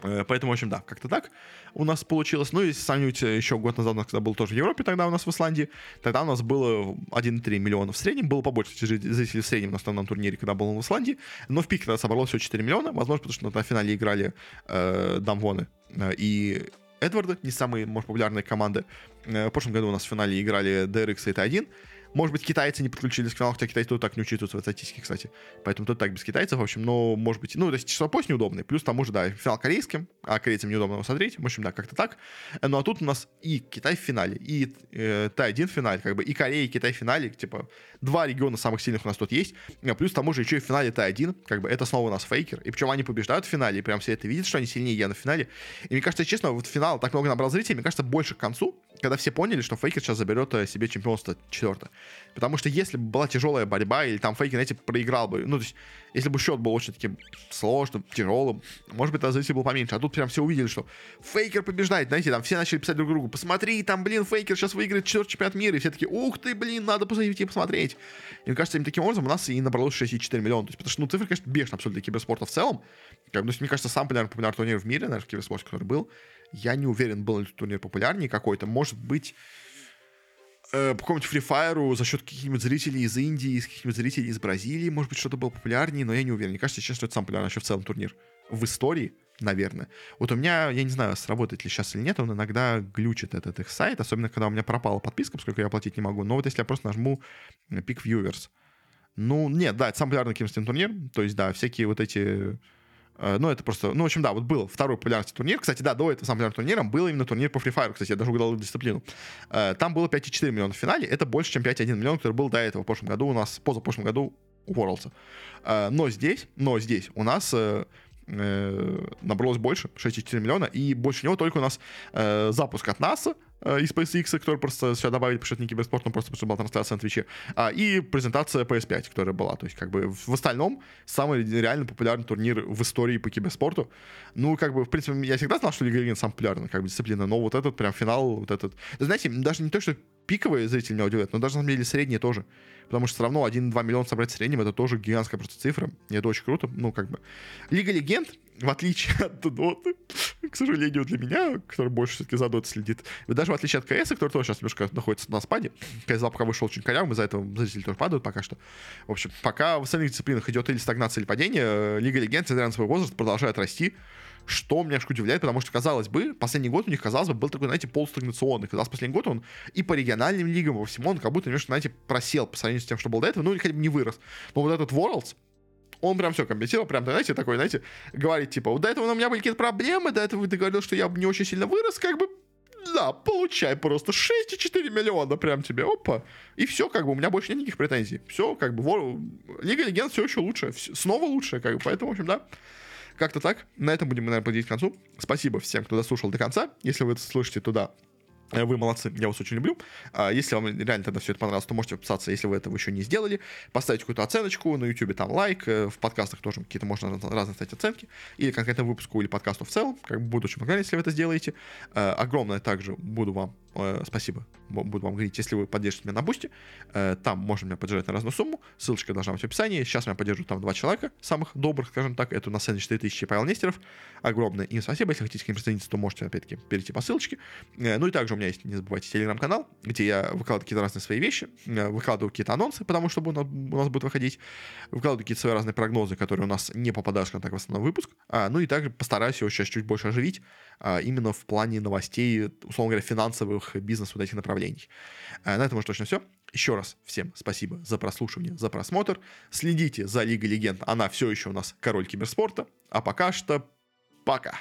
Э, поэтому, в общем, да, как-то так у нас получилось. Ну, если сравнивать еще год назад, когда был тоже в Европе, тогда у нас в Исландии, тогда у нас было 1,3 миллиона в среднем, было побольше зрителей в среднем на основном турнире, когда был в Исландии, но в пике тогда собралось всего 4 миллиона, возможно, потому что на финале играли э, Дамвоны э, и Эдварда, не самые, может, популярные команды. Э, в прошлом году у нас в финале играли DRX и Т1. Может быть, китайцы не подключились к финалу, хотя китайцы тут так не учитываются в статистике, кстати. Поэтому тут так без китайцев, в общем, но, может быть, ну, то есть число пост неудобный. Плюс тому же, да, финал корейским, а корейцам неудобно его смотреть. В общем, да, как-то так. Ну, а тут у нас и Китай в финале, и э, Т1 в финале, как бы, и Корея, и Китай в финале, типа, два региона самых сильных у нас тут есть. А плюс тому же еще и в финале T1, как бы, это снова у нас Faker. И причем они побеждают в финале, и прям все это видят, что они сильнейшие на финале. И мне кажется, честно, вот финал так много набрал зрителей, мне кажется, больше к концу, когда все поняли, что Faker сейчас заберет э, себе чемпионство четвертое. Потому что если бы была тяжелая борьба, или там Faker, знаете, проиграл бы, ну, то есть, если бы счет был очень таким сложным, тяжелым, может быть, зрителей было поменьше. А тут прям все увидели, что Faker побеждает, знаете, там все начали писать друг другу, посмотри, там, блин, Faker сейчас выиграет четвертый чемпионат мира, и все такие, ух ты, блин, надо посмотреть и посмотреть. И мне кажется, им таким образом у нас и набралось 6,4 миллиона. То есть, потому что, ну, цифры, конечно, бешеные абсолютно для киберспорта в целом. Как, ну, мне кажется, самый популярный, популярный турнир в мире, наверное, в киберспорте, который был. Я не уверен, был ли турнир популярнее какой-то. Может быть, э, по какому-нибудь Free Fire за счет каких-нибудь зрителей из Индии, из каких-нибудь зрителей из Бразилии, может быть, что-то было популярнее, но я не уверен. Мне кажется, сейчас что это самый популярный вообще в целом турнир в истории, наверное. Вот у меня, я не знаю, сработает ли сейчас или нет, он иногда глючит этот их сайт, особенно когда у меня пропала подписка, поскольку я оплатить не могу. Но вот если я просто нажму Peak Viewers, ну, нет, да, это самый популярный киберспорт турнир, то есть, да, всякие вот эти Э, ну, это просто... Ну, в общем, да, вот был второй популярный турнир. Кстати, да, до этого самым популярным турниром был именно турнир по Free Fire. Кстати, я даже угадал дисциплину. Э, там было 5,4 миллиона в финале. Это больше, чем 5,1 миллион, который был до этого в прошлом году у нас, позапрошлом году у Worlds. Э, но здесь, но здесь у нас набралось больше, 6,4 миллиона, и больше него только у нас запуск от НАСА, Э, из SpaceX, который просто сюда добавили, потому что это не киберспорт, но просто потому что была трансляция на Твиче, а, и презентация PS5, которая была. То есть, как бы, в остальном, самый реально популярный турнир в истории по киберспорту. Ну, как бы, в принципе, я всегда знал, что Лига Легенд самая популярная, как бы, дисциплина, но вот этот прям финал, вот этот... Знаете, даже не то, что пиковые зрители меня удивляют, но даже, на самом деле, средние тоже. Потому что все равно 1-2 миллиона собрать в среднем, это тоже гигантская просто цифра, и это очень круто, ну, как бы. Лига Легенд, в отличие от Доты, к сожалению, для меня, который больше все-таки за Дотой следит, даже в отличие от КС, который тоже сейчас немножко находится на спаде, КС пока вышел очень корявым, из-за этого зрители тоже падают пока что. В общем, пока в остальных дисциплинах идет или стагнация, или падение, Лига Легенд, несмотря на свой возраст, продолжает расти, что меня удивляет, потому что, казалось бы, последний год у них, казалось бы, был такой, знаете, полустагнационный. Казалось, последний год он и по региональным лигам, и по всему, он как будто немножко, знаете, просел по сравнению с тем, что был до этого, ну или хотя бы не вырос. Но вот этот Worlds, он прям все компенсировал, прям, знаете, такой, знаете, говорит, типа, вот до этого у меня были какие-то проблемы, до этого ты говорил, что я не очень сильно вырос, как бы, да, получай просто 6,4 миллиона прям тебе, опа. И все, как бы, у меня больше нет никаких претензий. Все, как бы, вор... Лига Легенд все еще лучше, снова лучше, как бы, поэтому, в общем, да. Как-то так. На этом будем, наверное, подходить к концу. Спасибо всем, кто дослушал до конца. Если вы это слышите туда, э, вы молодцы, я вас очень люблю. А если вам реально тогда все это понравилось, то можете подписаться, если вы этого еще не сделали. Поставить какую-то оценочку, на YouTube там лайк, э, в подкастах тоже какие-то можно разные ставить оценки. Или конкретно выпуску, или подкасту в целом. Как бы буду очень благодарен, если вы это сделаете. Э, огромное также буду вам э, спасибо, буду вам говорить, если вы поддержите меня на бусте, э, там можно меня поддержать на разную сумму, ссылочка должна быть в описании, сейчас меня поддерживают там два человека, самых добрых, скажем так, это у нас 4000 Павел Нестеров, огромное им спасибо, если хотите к ним присоединиться, то можете, опять-таки, перейти по ссылочке, э, ну и также у меня есть, не забывайте, телеграм-канал, где я выкладываю какие-то разные свои вещи, э, выкладываю какие-то анонсы, потому что у нас, у нас будет выходить, выкладываю какие-то свои разные прогнозы, которые у нас не попадают, скажем так, в основной выпуск, а, ну и также постараюсь его сейчас чуть больше оживить, именно в плане новостей, условно говоря, финансовых, бизнес вот этих направлений. А, на этом уже точно все. Еще раз всем спасибо за прослушивание, за просмотр. Следите за Лигой Легенд, она все еще у нас король киберспорта. А пока что пока.